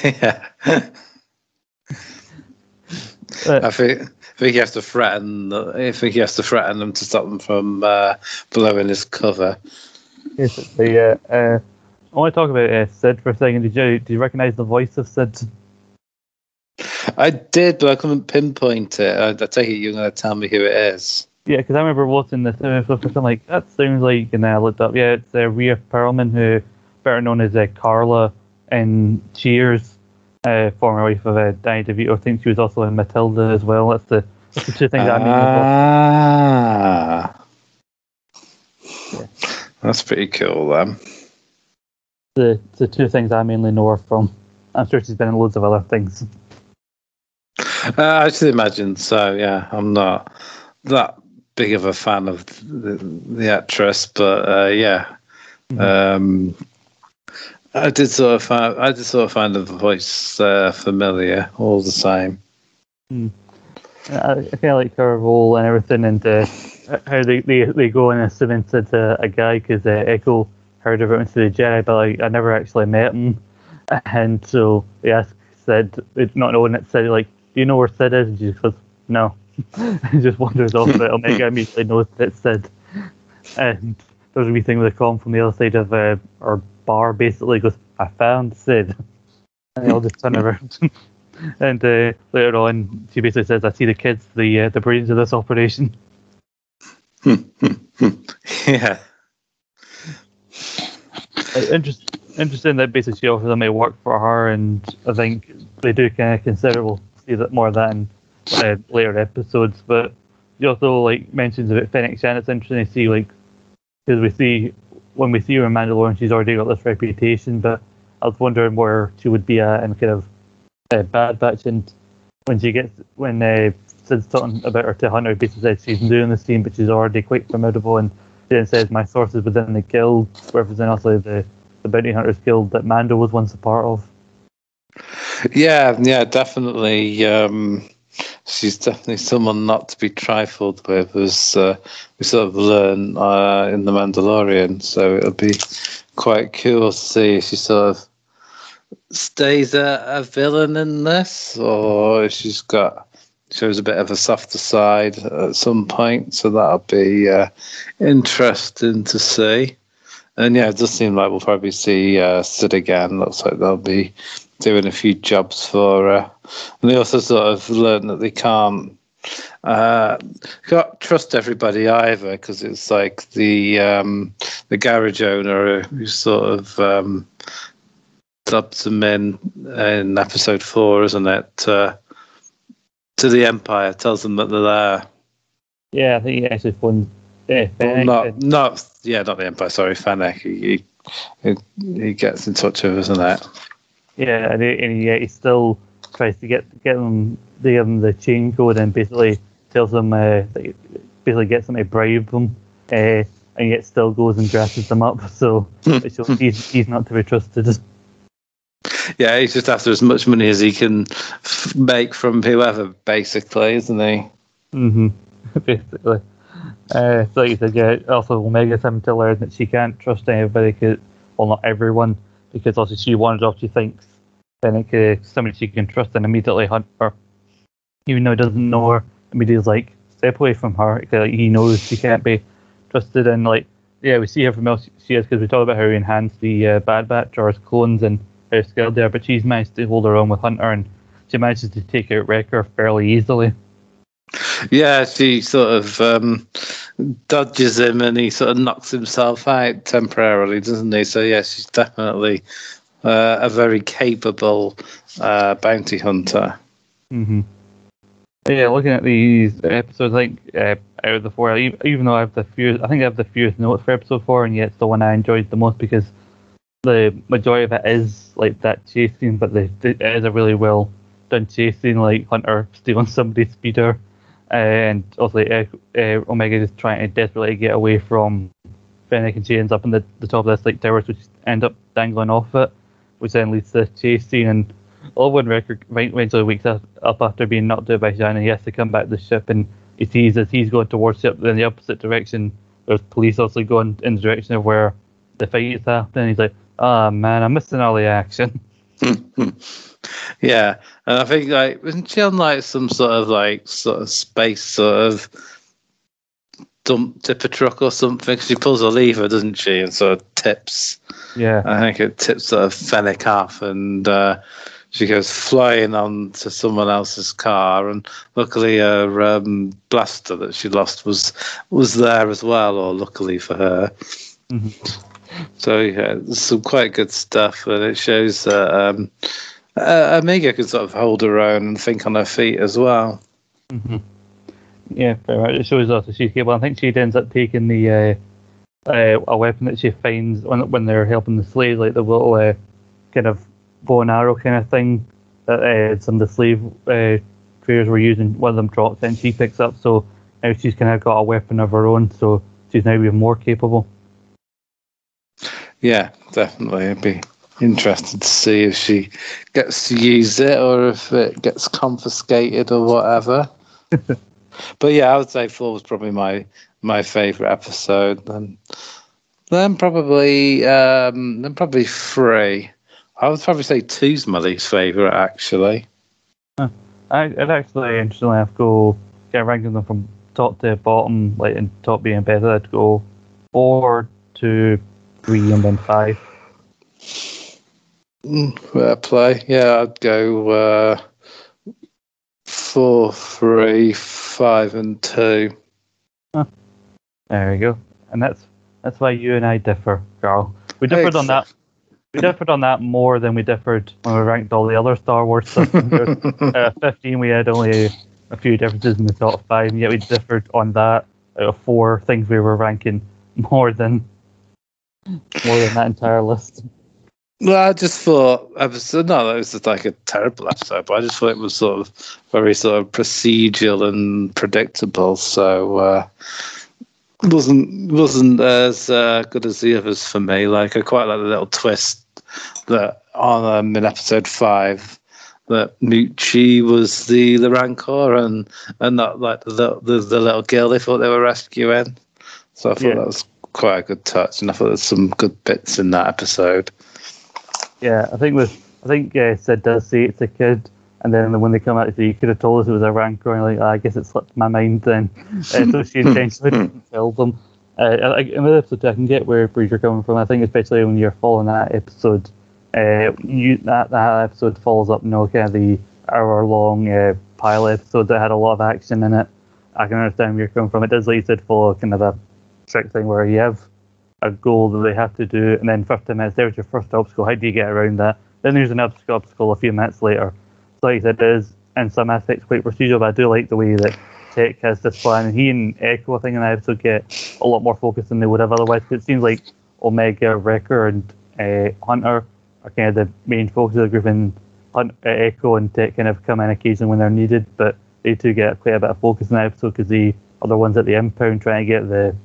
yeah, Uh, I think I think he has to threaten. I think he has to threaten them to stop them from uh, blowing his cover. basically, yeah. Uh, I want to talk about uh, Cid for a second. Did you did you recognize the voice of Cid? I did, but I couldn't pinpoint it. I, I take it you're going to tell me who it is. Yeah, because I remember watching this for something like that sounds like, and then I looked up. Yeah, it's uh, Rhea Perlman, who better known as uh, Carla in Cheers, uh, former wife of uh, Danny DeVito. I think she was also in Matilda as well. That's the, that's the two things I mean. Ah, that's pretty cool. Then. The the two things I mainly know her from. I'm sure she's been in loads of other things. Uh, I should imagine so. Yeah, I'm not that big of a fan of the, the actress, but uh, yeah, um, I did sort of find I did sort of find the voice uh, familiar all the same. I, I kind of like her role and everything, and uh, how they, they, they go and assume into a guy because uh, Echo heard of it into the Jedi, but like, I never actually met him. And so he asked Cid, not knowing it, said like, "Do you know where Cid is?" And she just goes, "No." He just wanders off. But Omega immediately knows that it's Cid. And there's a wee thing with a com from the other side of uh, our bar. Basically, goes, "I found Cid," and they all just turn around. and uh, later on, she basically says, "I see the kids, the uh, the brains of this operation." yeah. Uh, interest, interesting that basically she offers them a work for her, and I think they do kind of consider we'll see that more of that in uh, later episodes. But she also like mentions about Fennec Shand. It's interesting to see like because we see when we see her in Mandalorian, she's already got this reputation. But I was wondering where she would be at in kind of uh, Bad Batch, and when she gets when uh, Cid's talking about her to Hunter, basically said she's doing the scene, but she's already quite formidable and then says my sources within the guild, representing also the, the bounty hunters guild that Mando was once a part of. Yeah, yeah, definitely. Um, she's definitely someone not to be trifled with, as uh, we sort of learn uh, in the Mandalorian. So it'll be quite cool to see if she sort of stays a, a villain in this, or if she's got shows a bit of a softer side at some point. So that'll be uh, interesting to see. And yeah, it does seem like we'll probably see uh, Cid again. Looks like they'll be doing a few jobs for her. And they also sort of learn that they can't uh, can't trust everybody either because it's like the um, the garage owner who sort of um, dubs them in in episode four, isn't it? Uh, to the Empire, tells them that they're there. Yeah, I think he actually phoned. Yeah, Well, not, not, yeah, not the Empire. Sorry, Fennec. He, he, he gets in touch with, isn't it? Yeah, and he, and he, he still tries to get get them, they give them the chain code and basically tells them, uh, basically gets them to bribe them, uh, and yet still goes and dresses them up. So it shows he's he's not to be trusted. Yeah, he's just after as much money as he can f- make from whoever, basically, isn't he? hmm basically. Uh, so like you said, yeah. Also, Omega's having to learn that she can't trust anybody, 'cause- well, not everyone, because also she wanders off. She thinks Fennec is somebody she can trust, and immediately hunt her, even though he doesn't know her. Immediately, like step away from her. like, he knows she can't be trusted, and like yeah, we see everything else she is because we talk about how he enhanced the uh, Bad Batch or his clones and how skilled they are, but she's managed to hold her own with Hunter, and she manages to take out Wrecker fairly easily. Yeah, she sort of um, dodges him and he sort of knocks himself out temporarily, doesn't he? So, yeah, she's definitely uh, a very capable uh, bounty hunter. hmm Yeah, looking at these episodes, I think uh, out of the four, even though I have the fewest, I think I have the fewest notes for episode four, and yet it's the one I enjoyed the most because the majority of it is like that chase scene, but the, the, it is a really well done chase scene, like Hunter stealing somebody's speeder, and also uh, uh, Omega just trying to desperately get away from Fennec, and she ends up on the, the top of this like towers, which end up dangling off it, which then leads to the chase scene and Owen Record eventually wakes up, up after being knocked out by Shand and he has to come back to the ship and he sees as he's going towards the ship in the opposite direction there's police also going in the direction of where the fight is happening. He's like, oh man, I'm missing all the action. yeah, and I think like wasn't she on like some sort of like sort of space sort of dump tipper truck or something? she pulls a lever, doesn't she, and sort of tips. Yeah. I think it tips sort of Fennec off, and uh, she goes flying onto someone else's car. And luckily, her um, blaster that she lost was was there as well, or luckily for her. Mhm. So yeah, some quite good stuff, and it shows that um, uh, Omega can sort of hold her own and think on her feet as well. hmm Yeah, very much. It shows us that she's capable. I think she ends up taking the uh, uh, a weapon that she finds when when they're helping the slaves, like the little uh, kind of bow and arrow kind of thing that uh, some of the slave uh, traders were using. One of them drops and she picks up. So now she's kind of got a weapon of her own. So she's now even more capable. Yeah, definitely. It'd be interesting to see if she gets to use it or if it gets confiscated or whatever. but yeah, I would say four was probably my my favorite episode. Then, then probably, um, then probably three. I would probably say two's my least favorite, actually. I, I'd actually, interestingly, to go get ranking them from top to bottom, like in top being better. I'd go four to three and then five. Mm, Fair play. Yeah, I'd go uh, four, three, five, and two. There we go. And that's that's why you and I differ, Carl. We differed on that. We differed on that more than we differed when we ranked all the other Star Wars stuff. Uh, Fifteen, we had only a few differences in the top five, and yet we differed on that out of four things we were ranking more than more than that entire list. Well, I just thought episode. No, that was just like a terrible episode, but I just thought it was sort of very sort of procedural and predictable. So uh, wasn't wasn't as uh, good as the others for me. Like I quite like the little twist that on um, in episode five that Muchi was the the rancor and and not like the the, the little girl they thought they were rescuing. So I thought Yeah. that was quite a good touch, and I thought there's some good bits in that episode. Yeah, I think with I think uh, Cid does say it's a kid, and then when they come out, you could have told us it was a and like "Ah, I guess it slipped my mind then. Uh, so she intentionally didn't tell them. Uh, I, in the episode, I can get where, where you're coming from. I think especially when you're following that episode, uh, you that that episode follows up, you know, kind of the hour long uh, pilot episode that had a lot of action in it. I can understand where you're coming from. It does, like you said, follow kind of a trick thing where you have a goal that they have to do, and then 15 minutes, there's your first obstacle. How do you get around that? Then there's an obstacle, a few minutes later. So, like I said, it is in some aspects quite procedural, but I do like the way that Tech has this plan. And he and Echo, I think, in the episode get a lot more focus than they would have otherwise. it seems like Omega, Wrecker, and uh, Hunter are kind of the main focus of the group, and Hunt, uh, Echo and Tech kind of come in occasionally when they're needed, but they two get quite a bit of focus in the episode because they are the ones at the impound trying to get the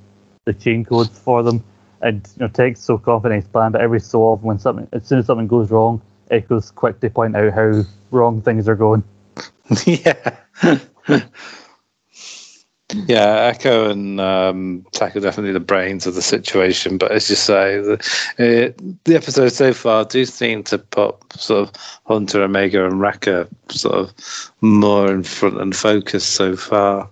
the chain codes for them. And you know, Tech's so confident his plan, but every so often, when something, as soon as something goes wrong, Echo's quick to point out how wrong things are going. yeah. yeah, Echo and um, are definitely the brains of the situation. But as you say, the, uh, the episodes so far do seem to put sort of Hunter, Omega, and Wrecker sort of more in front and focus so far.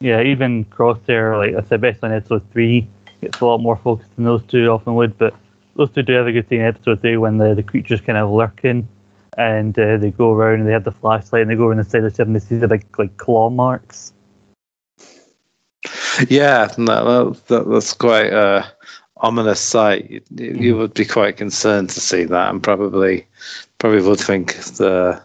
Yeah, even Crosshair, like I said, basically in episode three, gets a lot more focus than those two often would. But those two do have a good scene in episode three when the, the creatures kind of lurking and uh, they go around and they have the flashlight and they go around inside the ship and they see the big like claw marks. Yeah, no, that, that, that's quite a ominous sight. You, you mm. would be quite concerned to see that, and probably probably would think the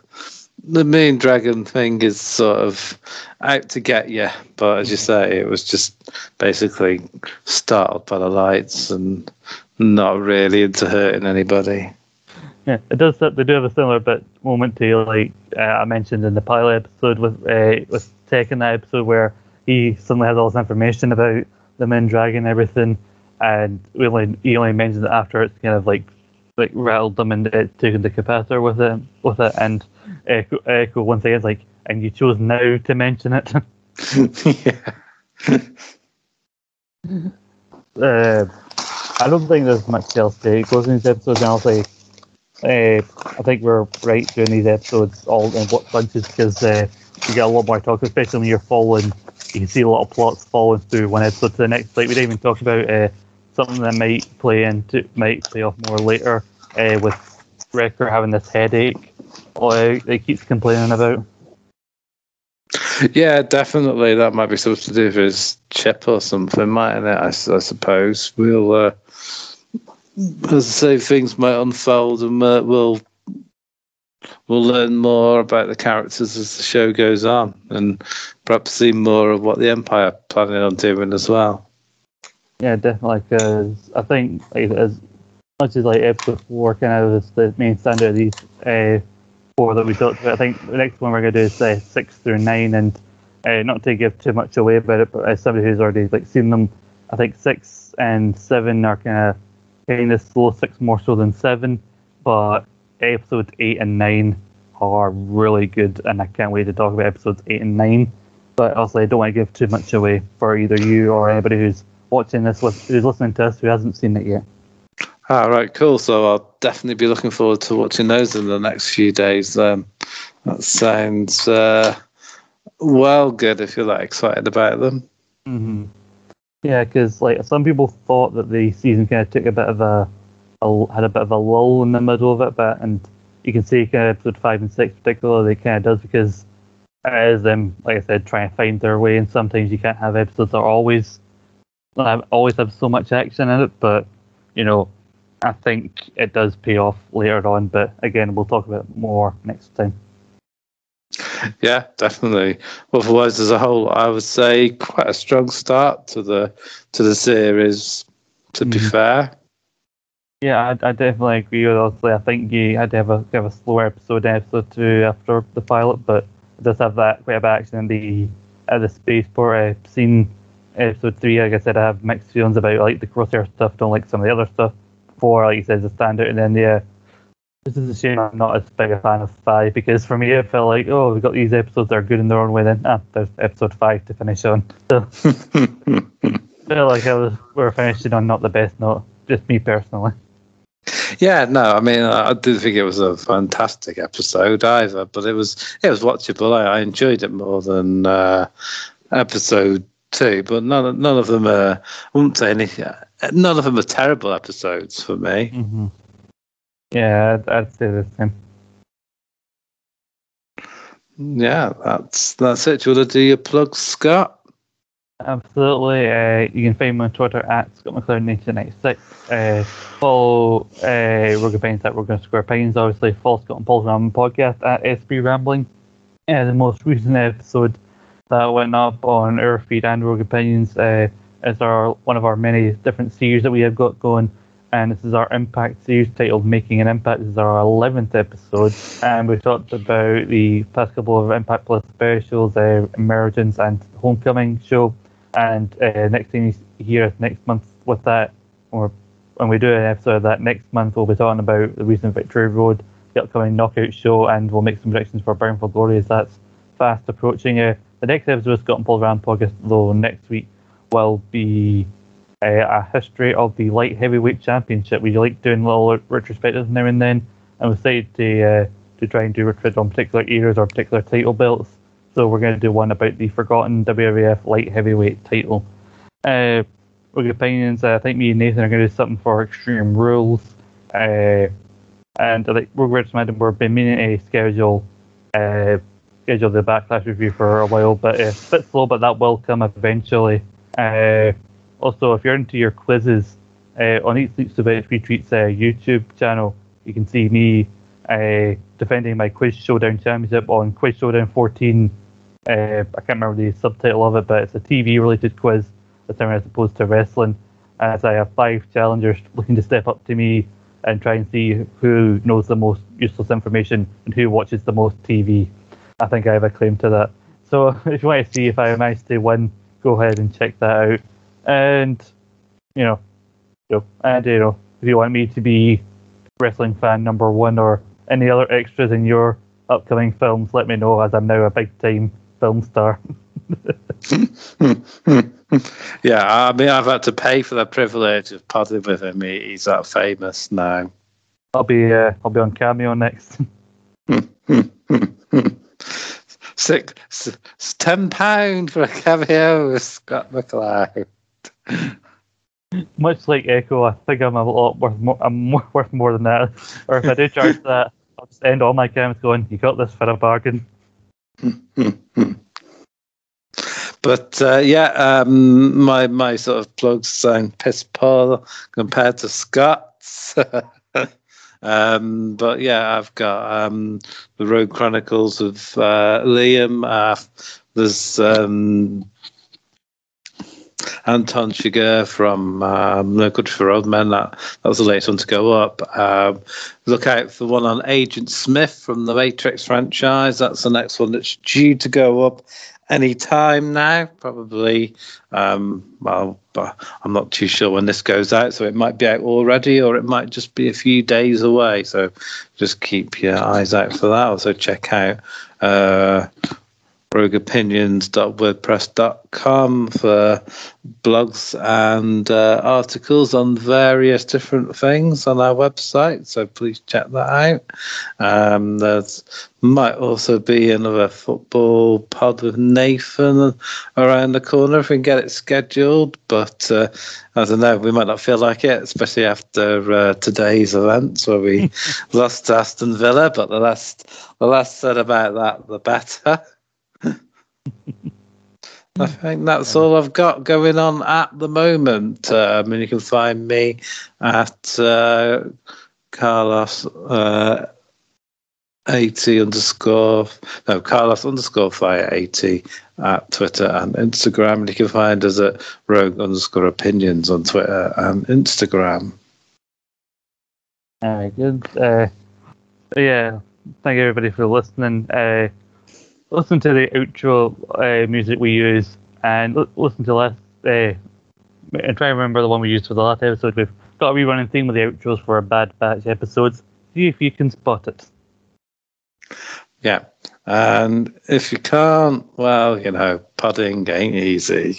the main dragon thing is sort of out to get you. But as you say, it was just basically startled by the lights and not really into hurting anybody. Yeah, it does. They do have a similar bit moment to like uh, I mentioned in the pilot episode with uh, with Tech in that episode where he suddenly has all this information about the Min Dragon and everything, and we only he only mentions it after it's kind of like like rattled them and it taken the capacitor with it with it, and Echo, Echo once again like, and you chose now to mention it. yeah. uh, I don't think there's much else to goes in these episodes, and also, uh, I think we're right doing these episodes all in what bunches because uh, you get a lot more talk, especially when you're following. You can see a lot of plots following through one episode to the next. Like we didn't even talk about uh, something that might play into might play off more later uh, with Wrecker having this headache. Uh, he keeps complaining about. Yeah, definitely. That might be something to do with his chip or something, mightn't it? I suppose we'll, uh, as I say, things might unfold, and uh, we'll we'll learn more about the characters as the show goes on, and perhaps see more of what the Empire planning on doing as well. Yeah, definitely. Because I think like, as much as like episode four kind of is the main standard of these uh, four that we talked about, I think the next one we're gonna do is uh, six through nine, and uh, not to give too much away about it, but as somebody who's already like seen them, I think six and seven are kind of kind of slow. Six more so than seven, but episodes eight and nine are really good, and I can't wait to talk about episodes eight and nine. But also, I don't want to give too much away for either you or anybody who's watching this, who's listening to us, who hasn't seen it yet. All right, cool. So I'll definitely be looking forward to watching those in the next few days. Um, that sounds uh, well good if you're that excited about them. hmm Yeah, because like some people thought that the season kind of took a bit of a, a had a bit of a lull in the middle of it, but and you can see kind of episode five and six particularly kind of does because is them like I said trying to find their way, and sometimes you can't have episodes that are always always have so much action in it, but you know. I think it does pay off later on, but again, we'll talk about it more next time. Yeah, definitely. Otherwise, as a whole, I would say quite a strong start to the to the series. To be Mhm. fair, Yeah, I, I definitely agree with Osley. I think you had to have a of a slower episode episode two after the pilot, but it does have that quite a bit of action in the at the spaceport. I've seen episode three. Like I said, I have mixed feelings about like the crosshair stuff. Don't like some of the other stuff. Four, like you said, is a standout, and then yeah, this is a shame I'm not as big a fan of five because for me it felt like oh we've got these episodes that are good in their own way. Then ah, there's episode five to finish on. So I feel like I was we're finishing on not the best note. Just me personally. yeah, no, I mean, I didn't think it was a fantastic episode either, but it was it was watchable. I, I enjoyed it more than uh, episode two, but none of- none of them are. I wouldn't say any. None of them are terrible episodes for me. hmm Yeah, I'd, I'd say the same. Yeah, that's that's it. Do you want to do your plug, Scott? Absolutely. Uh, you can find me on Twitter at Scott McLeod 1996. Uh, follow uh, Rogue Opinions at Rogan Square Pines. Obviously, follow Scott and Paul's Rambling podcast at SB Rambling. Uh, the most recent episode that went up on our feed and Rogue Opinions uh, is our one of our many different series that we have got going. And this is our Impact series titled Making an Impact. This is our 11th episode. And we talked about the past couple of Impact Plus specials, uh, Emergence and Homecoming show. And uh, next thing you hear us next month with that, or when we do an episode of that next month, we'll be talking about the recent Victory Road, the upcoming Knockout show, and we'll make some predictions for Bound for Glory as that's fast approaching. Uh, the next episode of Scott and Paul Rand podcast, though, next week will be uh, a history of the light heavyweight championship. We like doing little retrospectives now and then, and we decided to uh, to try and do retrospect on particular eras or particular title belts. So we're going to do one about the forgotten WWF light heavyweight title. Uh, Rogue Opinions, I think me and Nathan are going to do something for Extreme Rules. Uh, and I think Rogue Red Madden, we've been meaning to schedule uh, schedule the Backlash review for a while, but uh, it's a bit slow, but that will come eventually. Uh, also, if you're into your quizzes, uh, on Eat Sleeps About Retweets uh, YouTube channel, you can see me uh, defending my Quiz Showdown Championship on Quiz Showdown 14. Uh, I can't remember the subtitle of it, but it's a TV related quiz time as opposed to wrestling. As I have five challengers looking to step up to me and try and see who knows the most useless information and who watches the most TV. I think I have a claim to that. So if you want to see if I manage to win, go ahead and check that out. And you know, you know, and you know, if you want me to be wrestling fan number one or any other extras in your upcoming films, let me know as I'm now a big time film star. yeah, I mean, I've had to pay for the privilege of podding with him. He's that famous now. I'll be uh, I'll be on Cameo next. Six, s- s- ten pound for a cameo with Scott McLeod. Much like Echo, I think I'm a lot worth more. I'm more, worth more than that. Or if I do charge that, I'll just end all my comments going, "You got this for a bargain." But uh, yeah, um, my my sort of plugs sound piss poor compared to Scott's. um, but yeah, I've got um, the Road Chronicles of uh, Liam. Uh, there's um, Anton Chigurh from um, No Country for Old Men. That that was the latest one to go up. Um, look out for the one on Agent Smith from the Matrix franchise. That's the next one that's due to go up any time now. Probably. Um, well, I'm not too sure when this goes out, so it might be out already, or it might just be a few days away. So just keep your eyes out for that. Also check out. Uh, rogueopinions.wordpress.com for blogs and uh, articles on various different things on our website. So please check that out. Um, there's might also be another football pod with Nathan around the corner if we can get it scheduled. But uh, I don't know, we might not feel like it, especially after uh, today's events where we lost to Aston Villa. But the less the less said about that, the better. I think that's all I've got going on at the moment. Uh, I mean, you can find me at uh, Carlos uh, 80 underscore, no, Carlos underscore fire 80 at Twitter and Instagram. And you can find us at Rogue underscore opinions on Twitter and Instagram. Very good. Uh, yeah, thank you everybody for listening. Listen to the outro uh, music we use and l- listen to last. Uh, and try and remember the one we used for the last episode. We've got a rerunning theme with the outros for our Bad Batch episodes. See if you can spot it. Yeah. And if you can't, well, you know, pudding ain't easy.